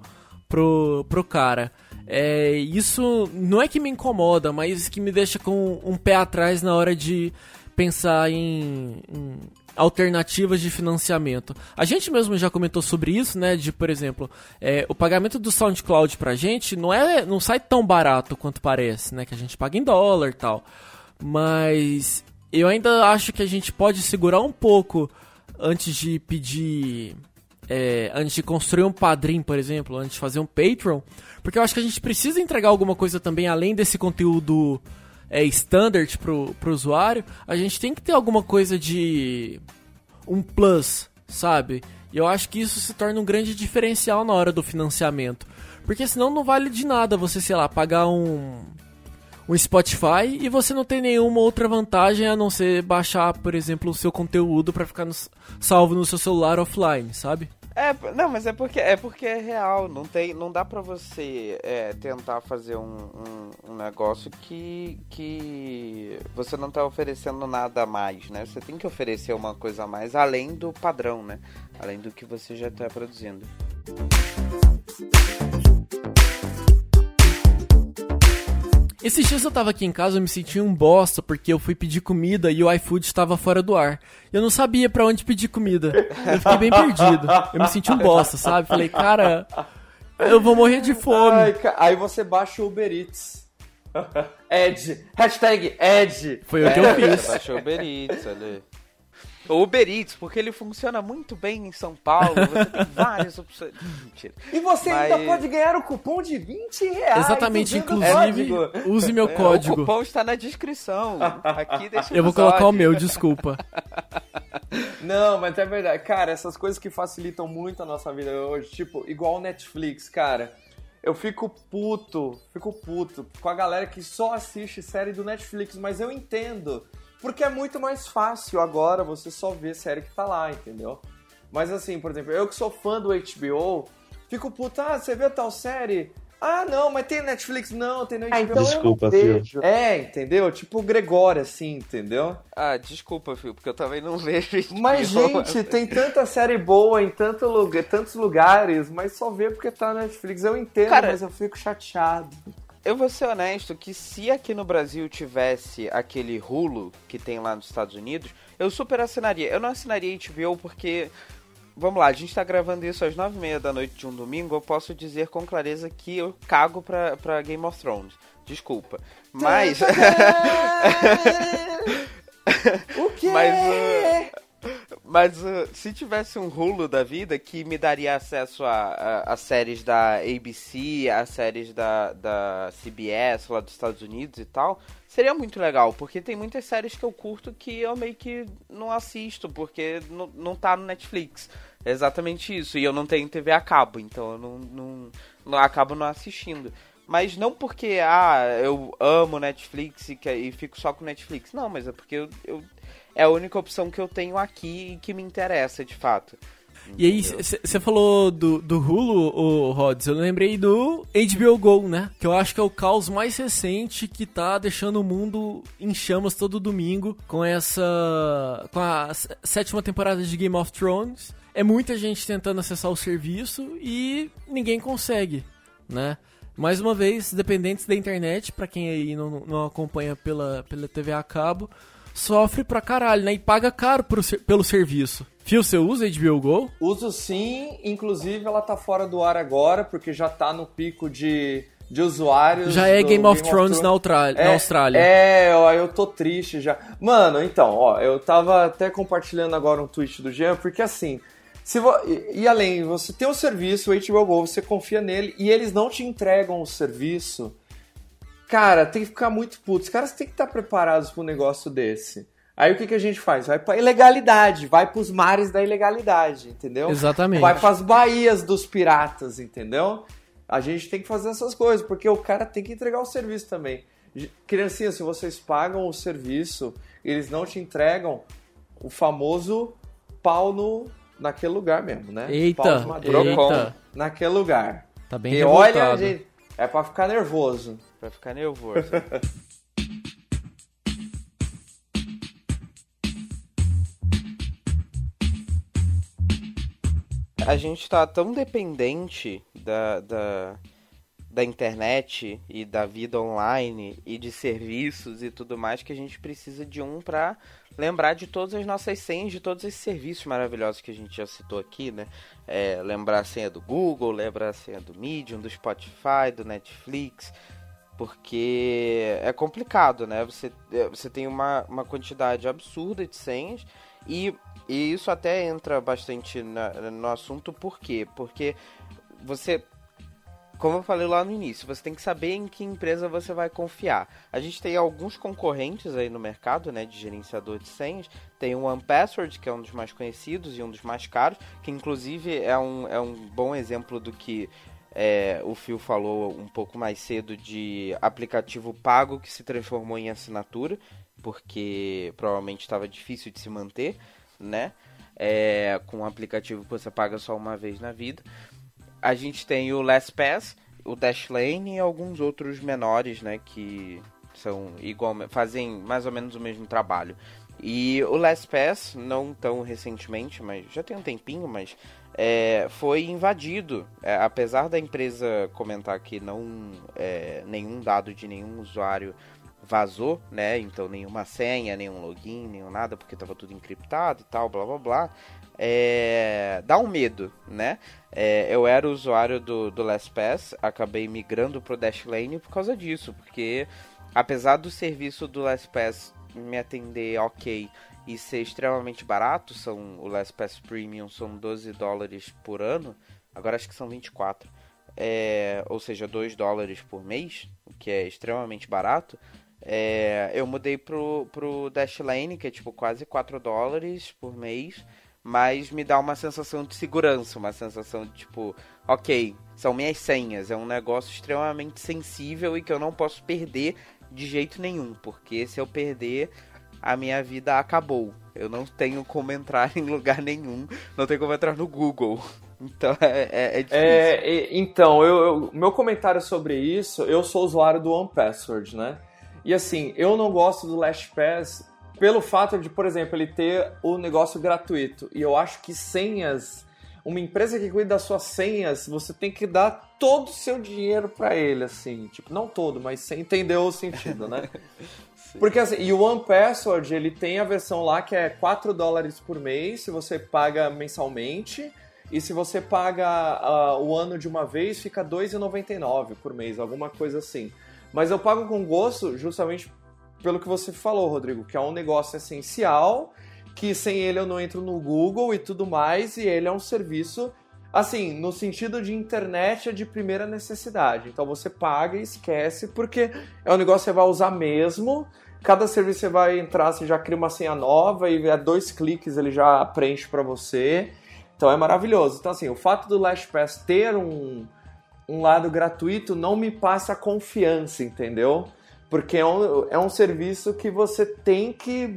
pro, pro cara. É, isso não é que me incomoda, mas que me deixa com um pé atrás na hora de pensar em, em alternativas de financiamento. A gente mesmo já comentou sobre isso, né? De, por exemplo, é, o pagamento do SoundCloud pra gente não é, não sai tão barato quanto parece, né? Que a gente paga em dólar e tal. Mas eu ainda acho que a gente pode segurar um pouco antes de pedir. É, antes de construir um padrinho, por exemplo, antes de fazer um Patreon, porque eu acho que a gente precisa entregar alguma coisa também além desse conteúdo é, standard pro, pro usuário, a gente tem que ter alguma coisa de um plus, sabe? E eu acho que isso se torna um grande diferencial na hora do financiamento. Porque senão não vale de nada você, sei lá, pagar um, um Spotify e você não tem nenhuma outra vantagem a não ser baixar, por exemplo, o seu conteúdo para ficar no, salvo no seu celular offline, sabe? É, não, mas é porque é porque é real, não tem, não dá para você é, tentar fazer um, um, um, negócio que, que você não tá oferecendo nada a mais, né? Você tem que oferecer uma coisa a mais além do padrão, né? Além do que você já está produzindo. Esses dias eu tava aqui em casa, eu me senti um bosta porque eu fui pedir comida e o iFood estava fora do ar. Eu não sabia para onde pedir comida. Eu fiquei bem perdido. Eu me senti um bosta, sabe? Falei, cara, eu vou morrer de fome. Ai, aí você baixa o Uber Eats. Ed. Hashtag Ed. Foi o que eu fiz. Baixou o Uber Eats ali. O Uber Eats, porque ele funciona muito bem em São Paulo, você tem várias opções. Mentira. E você Mas... ainda pode ganhar o cupom de 20 reais. Exatamente, inclusive, use meu código. É, o cupom está na descrição. Aqui deixa Eu vou colocar o meu, desculpa. Não, mas é verdade. Cara, essas coisas que facilitam muito a nossa vida hoje, tipo, igual o Netflix, cara. Eu fico puto, fico puto com a galera que só assiste série do Netflix, mas eu entendo. Porque é muito mais fácil agora você só ver série que tá lá, entendeu? Mas assim, por exemplo, eu que sou fã do HBO, fico puta, ah, você viu tal série? Ah, não, mas tem Netflix? Não, tem no HBO. Ah, então desculpa, Fio. É, entendeu? Tipo o Gregório, assim, entendeu? Ah, desculpa, Fio, porque eu também não vejo HBO. Mas, gente, tem tanta série boa em tanto lugar, tantos lugares, mas só vê porque tá na Netflix. Eu entendo, Cara, mas eu fico chateado. Eu vou ser honesto que se aqui no Brasil tivesse aquele Hulu que tem lá nos Estados Unidos, eu super assinaria. Eu não assinaria HBO porque, vamos lá, a gente tá gravando isso às nove e meia da noite de um domingo, eu posso dizer com clareza que eu cago pra, pra Game of Thrones. Desculpa. Mas... o quê? Mas... Uh... Mas uh, se tivesse um Hulu da vida que me daria acesso a, a, a séries da ABC, a séries da, da CBS lá dos Estados Unidos e tal, seria muito legal, porque tem muitas séries que eu curto que eu meio que não assisto, porque não, não tá no Netflix. É exatamente isso. E eu não tenho TV a cabo, então eu não, não, não acabo não assistindo. Mas não porque, ah, eu amo Netflix e, que, e fico só com Netflix. Não, mas é porque eu, eu, é a única opção que eu tenho aqui e que me interessa, de fato. E aí, você falou do, do Hulu, o Rods, eu lembrei do HBO Go, né? Que eu acho que é o caos mais recente que tá deixando o mundo em chamas todo domingo com essa. com a sétima temporada de Game of Thrones. É muita gente tentando acessar o serviço e ninguém consegue, né? Mais uma vez, dependentes da internet, para quem aí não, não acompanha pela, pela TV a cabo, sofre pra caralho, né? E paga caro pro, pelo serviço. Fio, você usa HBO Go? Uso sim, inclusive ela tá fora do ar agora, porque já tá no pico de, de usuários. Já é Game, of, Game Thrones of Na, Austrália, é, na Austrália. É, ó, eu tô triste já. Mano, então, ó, eu tava até compartilhando agora um tweet do Jean, porque assim, se vo... E além, você tem um serviço, o HBO Go, você confia nele e eles não te entregam o serviço. Cara, tem que ficar muito puto. Os caras têm que estar preparados para um negócio desse. Aí o que, que a gente faz? Vai pra ilegalidade, vai pros mares da ilegalidade, entendeu? Exatamente. Vai pras baías dos piratas, entendeu? A gente tem que fazer essas coisas, porque o cara tem que entregar o serviço também. Criancinha, se vocês pagam o serviço, eles não te entregam o famoso pau no, naquele lugar mesmo, né? Eita, eita. Naquele lugar. Tá bem e olha, gente, é pra ficar nervoso. Pra ficar nervoso. a gente tá tão dependente da, da, da internet e da vida online e de serviços e tudo mais que a gente precisa de um para lembrar de todas as nossas senhas, de todos esses serviços maravilhosos que a gente já citou aqui, né? É, lembrar a senha do Google, lembrar a senha do Medium, do Spotify, do Netflix, porque é complicado, né? Você, é, você tem uma, uma quantidade absurda de senhas e, e isso até entra bastante na, no assunto, por quê? Porque você como eu falei lá no início, você tem que saber em que empresa você vai confiar. A gente tem alguns concorrentes aí no mercado, né, de gerenciador de senhas. Tem o OnePassword, que é um dos mais conhecidos e um dos mais caros, que inclusive é um, é um bom exemplo do que é, o Phil falou um pouco mais cedo de aplicativo pago que se transformou em assinatura, porque provavelmente estava difícil de se manter, né? É, com um aplicativo que você paga só uma vez na vida a gente tem o LastPass, o Dashlane e alguns outros menores, né, que são igual, fazem mais ou menos o mesmo trabalho. E o LastPass, não tão recentemente, mas já tem um tempinho, mas é, foi invadido. É, apesar da empresa comentar que não é, nenhum dado de nenhum usuário vazou, né? Então nenhuma senha, nenhum login, nenhum nada, porque estava tudo encriptado e tal, blá blá blá é, dá um medo, né? É, eu era usuário do, do LastPass, acabei migrando pro Dashlane por causa disso, porque apesar do serviço do LastPass me atender ok e ser extremamente barato, são o LastPass Premium são 12 dólares por ano, agora acho que são 24, é, ou seja, 2 dólares por mês, o que é extremamente barato. É, eu mudei pro, pro Dashlane, que é tipo quase 4 dólares por mês mas me dá uma sensação de segurança, uma sensação de tipo, ok, são minhas senhas, é um negócio extremamente sensível e que eu não posso perder de jeito nenhum, porque se eu perder, a minha vida acabou. Eu não tenho como entrar em lugar nenhum, não tenho como entrar no Google. Então é, é, é difícil. É, então, eu, eu, meu comentário sobre isso, eu sou usuário do OnePassword, né? E assim, eu não gosto do LastPass pelo fato de, por exemplo, ele ter o negócio gratuito. E eu acho que senhas, uma empresa que cuida das suas senhas, você tem que dar todo o seu dinheiro para ele, assim. Tipo, não todo, mas você entendeu o sentido, né? Porque assim, e o One Password, ele tem a versão lá que é 4 dólares por mês, se você paga mensalmente. E se você paga uh, o ano de uma vez, fica 2,99 por mês, alguma coisa assim. Mas eu pago com gosto justamente pelo que você falou, Rodrigo, que é um negócio essencial que sem ele eu não entro no Google e tudo mais, e ele é um serviço, assim, no sentido de internet é de primeira necessidade. Então você paga e esquece, porque é um negócio que você vai usar mesmo. Cada serviço você vai entrar, você já cria uma senha nova e a dois cliques ele já preenche para você. Então é maravilhoso. Então, assim, o fato do LastPass ter um, um lado gratuito não me passa confiança, entendeu? Porque é um, é um serviço que você tem que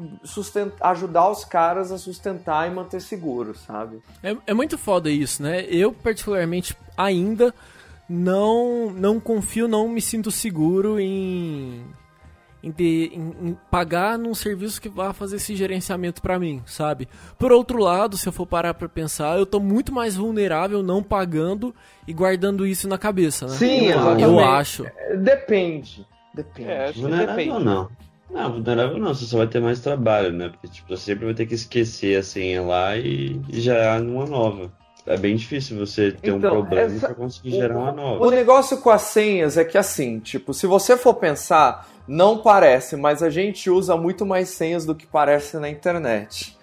ajudar os caras a sustentar e manter seguro, sabe? É, é muito foda isso, né? Eu, particularmente, ainda não, não confio, não me sinto seguro em em, ter, em, em, pagar num serviço que vá fazer esse gerenciamento para mim, sabe? Por outro lado, se eu for parar para pensar, eu tô muito mais vulnerável não pagando e guardando isso na cabeça, né? Sim, eu, eu acho. Depende. Depende. É, acho vulnerável depende. não. Não, vulnerável não, você só vai ter mais trabalho, né? Porque tipo, você sempre vai ter que esquecer a senha lá e, e já numa nova. É bem difícil você ter então, um problema essa... para conseguir gerar uma nova. O negócio com as senhas é que assim, tipo, se você for pensar, não parece, mas a gente usa muito mais senhas do que parece na internet.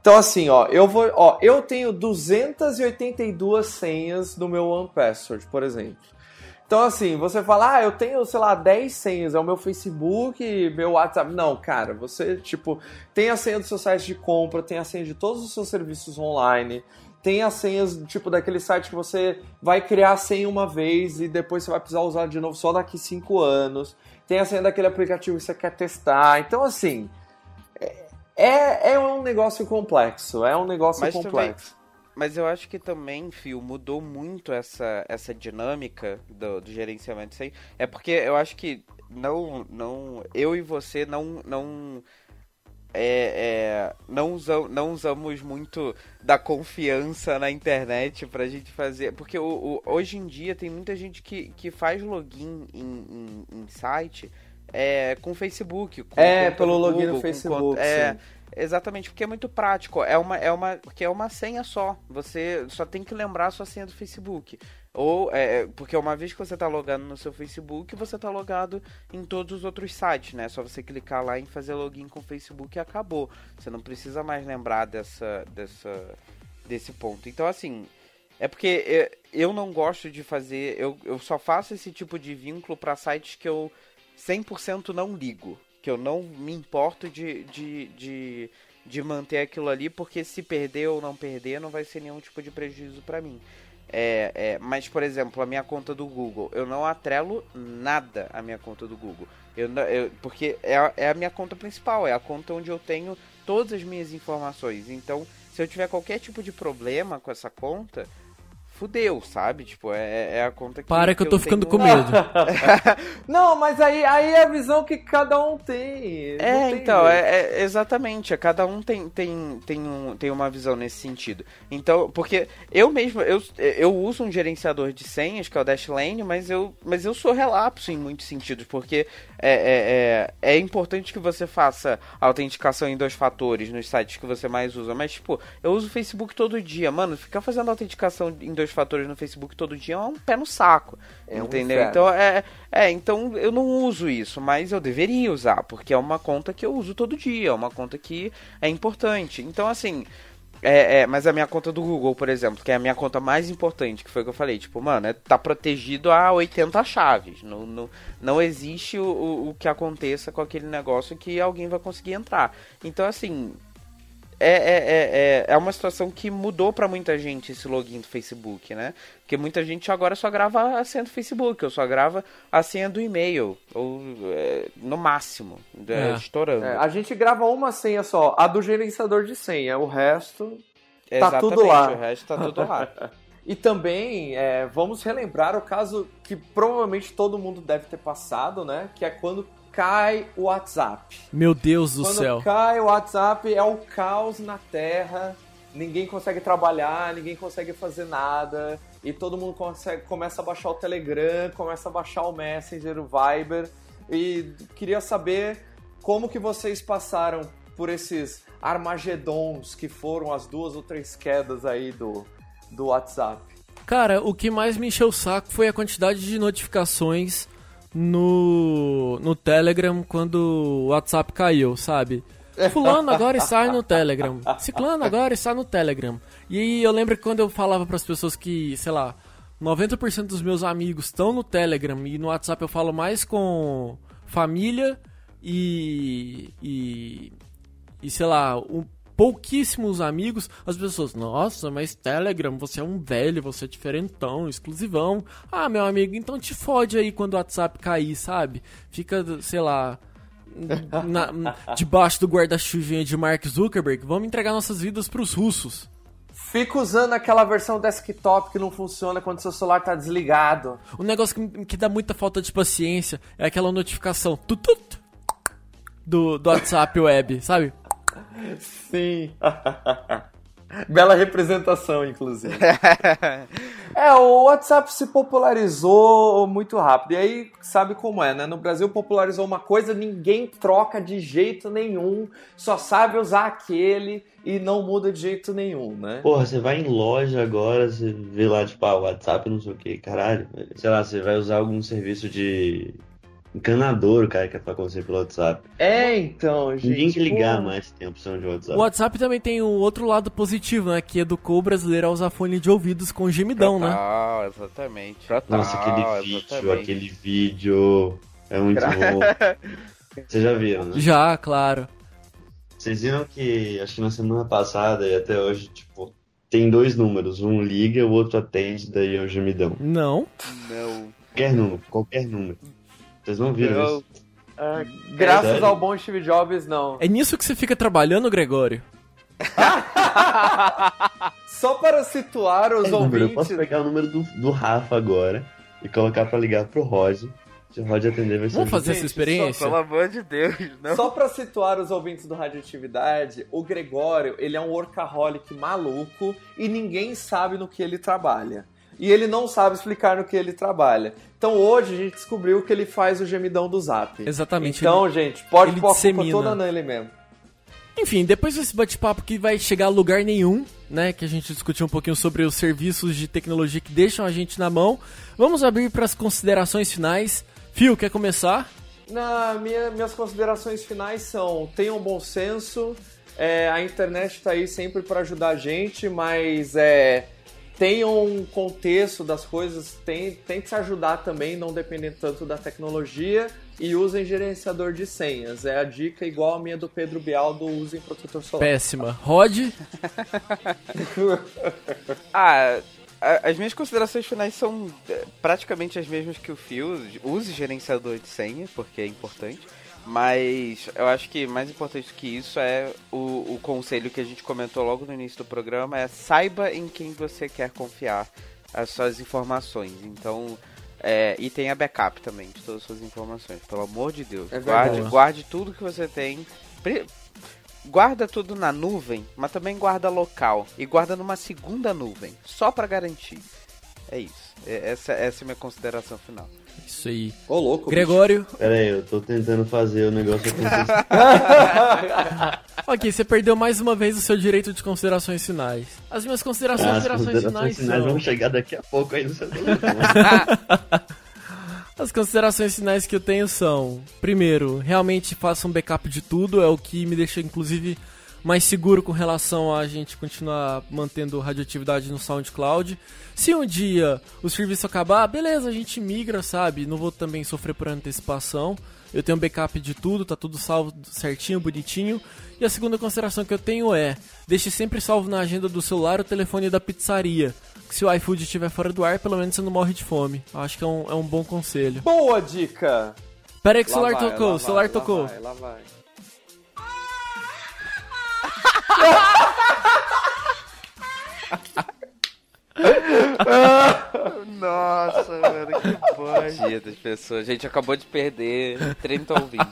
Então assim, ó, eu vou, ó, eu tenho 282 senhas no meu OnePassword, por exemplo. Então assim, você fala, ah, eu tenho, sei lá, 10 senhas, é o meu Facebook, meu WhatsApp. Não, cara, você, tipo, tem a senha do seu site de compra, tem a senha de todos os seus serviços online, tem as senhas, tipo, daquele site que você vai criar a senha uma vez e depois você vai precisar usar de novo só daqui 5 anos tem a senha daquele aplicativo que você quer testar. Então, assim, é, é um negócio complexo. É um negócio mas complexo. Também, mas eu acho que também, Fio, mudou muito essa, essa dinâmica do, do gerenciamento disso aí. É porque eu acho que não, não, eu e você não, não é, é, não, usam, não usamos muito da confiança na internet pra gente fazer. Porque o, o, hoje em dia tem muita gente que, que faz login em, em, em site é, com Facebook. Com é, pelo login no Facebook. é, exatamente, porque é muito prático. É uma, é uma, porque é uma senha só. Você só tem que lembrar a sua senha do Facebook. Ou, é, é, porque uma vez que você está logado no seu Facebook, você está logado em todos os outros sites, né? É só você clicar lá em fazer login com o Facebook e acabou. Você não precisa mais lembrar dessa, dessa, desse ponto. Então, assim, é porque eu não gosto de fazer. Eu, eu só faço esse tipo de vínculo para sites que eu 100% não ligo. Que eu não me importo de, de, de, de manter aquilo ali, porque se perder ou não perder, não vai ser nenhum tipo de prejuízo para mim. É, é, mas, por exemplo, a minha conta do Google, eu não atrelo nada à minha conta do Google. Eu, eu, porque é, é a minha conta principal, é a conta onde eu tenho todas as minhas informações. Então, se eu tiver qualquer tipo de problema com essa conta, fudeu, sabe? Tipo, é, é a conta que. Para que, que eu tô eu ficando tenho... com medo. não, mas aí, aí é a visão que cada um tem. É, tem então, é, é, exatamente. É, cada um tem, tem, tem, um, tem uma visão nesse sentido. Então, porque eu mesmo, eu, eu uso um gerenciador de senhas, que é o Dashlane, mas eu, mas eu sou relapso em muitos sentidos, porque é, é, é, é importante que você faça autenticação em dois fatores nos sites que você mais usa. Mas, tipo, eu uso o Facebook todo dia. Mano, ficar fazendo autenticação em dois fatores no Facebook todo dia é um pé no saco. É entendeu? Um então é, é, então eu não uso isso, mas eu deveria usar, porque é uma conta que eu uso todo dia, é uma conta que é importante. Então, assim. É, é, mas a minha conta do Google, por exemplo, que é a minha conta mais importante, que foi o que eu falei, tipo, mano, é, tá protegido a 80 chaves. Não, não, não existe o, o, o que aconteça com aquele negócio que alguém vai conseguir entrar. Então, assim, é, é, é, é, uma situação que mudou para muita gente esse login do Facebook, né? Porque muita gente agora só grava a senha do Facebook, ou só grava a senha do e-mail, ou é, no máximo, é, estourando. a gente grava uma senha só, a do gerenciador de senha, o resto tá Exatamente, tudo lá. o resto tá tudo lá. E também é, vamos relembrar o caso que provavelmente todo mundo deve ter passado, né? Que é quando cai o WhatsApp. Meu Deus do Quando céu. Quando cai o WhatsApp é o caos na Terra. Ninguém consegue trabalhar, ninguém consegue fazer nada. E todo mundo consegue, começa a baixar o Telegram, começa a baixar o Messenger, o Viber. E queria saber como que vocês passaram por esses armagedons que foram as duas ou três quedas aí do, do WhatsApp. Cara, o que mais me encheu o saco foi a quantidade de notificações no, no Telegram quando o WhatsApp caiu, sabe? Fulano agora está no Telegram. Ciclano agora está no Telegram. E eu lembro que quando eu falava para as pessoas que, sei lá, 90% dos meus amigos estão no Telegram e no WhatsApp eu falo mais com família e. e. e sei lá, um, pouquíssimos amigos, as pessoas, nossa, mas Telegram, você é um velho, você é diferentão, exclusivão. Ah, meu amigo, então te fode aí quando o WhatsApp cair, sabe? Fica, sei lá. Na, debaixo do guarda-chuvinha de Mark Zuckerberg, vamos entregar nossas vidas pros russos. Fica usando aquela versão desktop que não funciona quando seu celular tá desligado. Um negócio que, que dá muita falta de paciência é aquela notificação tutut, do, do WhatsApp web, sabe? Sim. Bela representação, inclusive. é, o WhatsApp se popularizou muito rápido. E aí, sabe como é, né? No Brasil popularizou uma coisa, ninguém troca de jeito nenhum, só sabe usar aquele e não muda de jeito nenhum, né? Porra, você vai em loja agora, você vê lá, tipo, ah, WhatsApp, não sei o que, caralho. Sei lá, você vai usar algum serviço de encanador, cara, que é pra acontecer pelo WhatsApp. É, então, gente. Ninguém que ligar pô. mais tem a opção de WhatsApp. O WhatsApp também tem o um outro lado positivo, né? Que educou o brasileiro a usar fone de ouvidos com gemidão, Total, né? Exatamente. Total, Nossa, aquele vídeo, exatamente. aquele vídeo é muito bom. Vocês já viram, né? Já, claro. Vocês viram que, acho que na semana passada e até hoje, tipo, tem dois números. Um liga, o outro atende, daí é o gemidão. Não. Não. Qualquer número, qualquer número. Vocês não viram eu, isso? Uh, graças é ao bom Steve Jobs, não. É nisso que você fica trabalhando, Gregório? Só para situar os é, ouvintes. Número, eu posso pegar o número do, do Rafa agora e colocar para ligar pro Roger. Se o Roger atender, vai ser. Vamos fazer essa experiência? Só, pelo amor de Deus, não. Só para situar os ouvintes do Radioatividade, o Gregório, ele é um workaholic maluco e ninguém sabe no que ele trabalha e ele não sabe explicar no que ele trabalha. Então hoje a gente descobriu que ele faz o gemidão do Zap. Exatamente. Então, ele, gente, pode pôr a culpa toda nele mesmo. Enfim, depois desse bate-papo que vai chegar a lugar nenhum, né? Que a gente discutiu um pouquinho sobre os serviços de tecnologia que deixam a gente na mão. Vamos abrir para as considerações finais. Fio, quer começar? Na minha, minhas considerações finais são: tenham bom senso. É, a internet está aí sempre para ajudar a gente, mas é, tenham um contexto das coisas, tem, tem que se ajudar também, não dependendo tanto da tecnologia e usem gerenciador de senhas. É a dica igual a minha do Pedro Bial do usem protetor solar. Péssima. Rod? ah, as minhas considerações finais são é, praticamente as mesmas que o Phil. Use gerenciador de senha, porque é importante. Mas eu acho que mais importante que isso é o, o conselho que a gente comentou logo no início do programa, é saiba em quem você quer confiar as suas informações. Então, é, e tenha backup também de todas as suas informações. Pelo amor de Deus. É guarde, guarde tudo que você tem. Guarda tudo na nuvem, mas também guarda local. E guarda numa segunda nuvem, só para garantir. É isso. É, essa, essa é a minha consideração final. Isso aí. Ô, louco. Gregório. Bicho. Pera aí, eu tô tentando fazer o negócio acontecer. ok, você perdeu mais uma vez o seu direito de considerações finais. As minhas considerações, ah, considerações, considerações finais, finais são... vão chegar daqui a pouco aí no seu As considerações finais que eu tenho são: primeiro, realmente faça um backup de tudo, é o que me deixa, inclusive, mais seguro com relação a gente continuar mantendo radioatividade no SoundCloud. Se um dia o serviço acabar, beleza, a gente migra, sabe? Não vou também sofrer por antecipação. Eu tenho um backup de tudo, tá tudo salvo certinho, bonitinho. E a segunda consideração que eu tenho é: deixe sempre salvo na agenda do celular o telefone da pizzaria. Se o iFood estiver fora do ar, pelo menos você não morre de fome. Acho que é um, é um bom conselho. Boa dica! Pera aí que o celular vai, tocou, o celular vai, tocou. Lá vai, lá vai. Nossa, mano, que boa. das pessoas. A gente acabou de perder 30 ouvintes.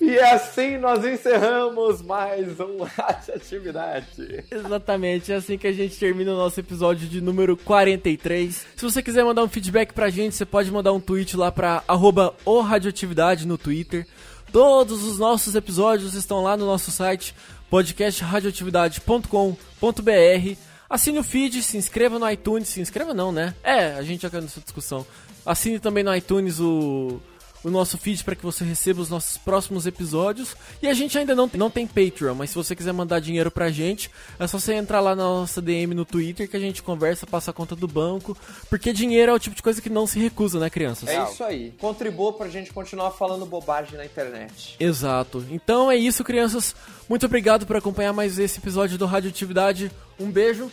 E assim nós encerramos mais um Atividade. Exatamente, é assim que a gente termina o nosso episódio de número 43. Se você quiser mandar um feedback pra gente, você pode mandar um tweet lá pra arroba Radioatividade no Twitter. Todos os nossos episódios estão lá no nosso site podcastradioatividade.com.br. Assine o feed, se inscreva no iTunes. Se inscreva não, né? É, a gente já caiu nessa discussão. Assine também no iTunes o, o nosso feed para que você receba os nossos próximos episódios. E a gente ainda não, não tem Patreon, mas se você quiser mandar dinheiro pra gente, é só você entrar lá na nossa DM no Twitter que a gente conversa, passa a conta do banco. Porque dinheiro é o tipo de coisa que não se recusa, né, crianças? É isso aí. Contribua pra gente continuar falando bobagem na internet. Exato. Então é isso, crianças. Muito obrigado por acompanhar mais esse episódio do Radioatividade. Um beijo.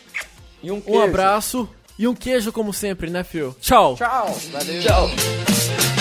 E um, queijo. um abraço. E um queijo, como sempre, né, Phil? Tchau. Tchau. Valeu. Tchau.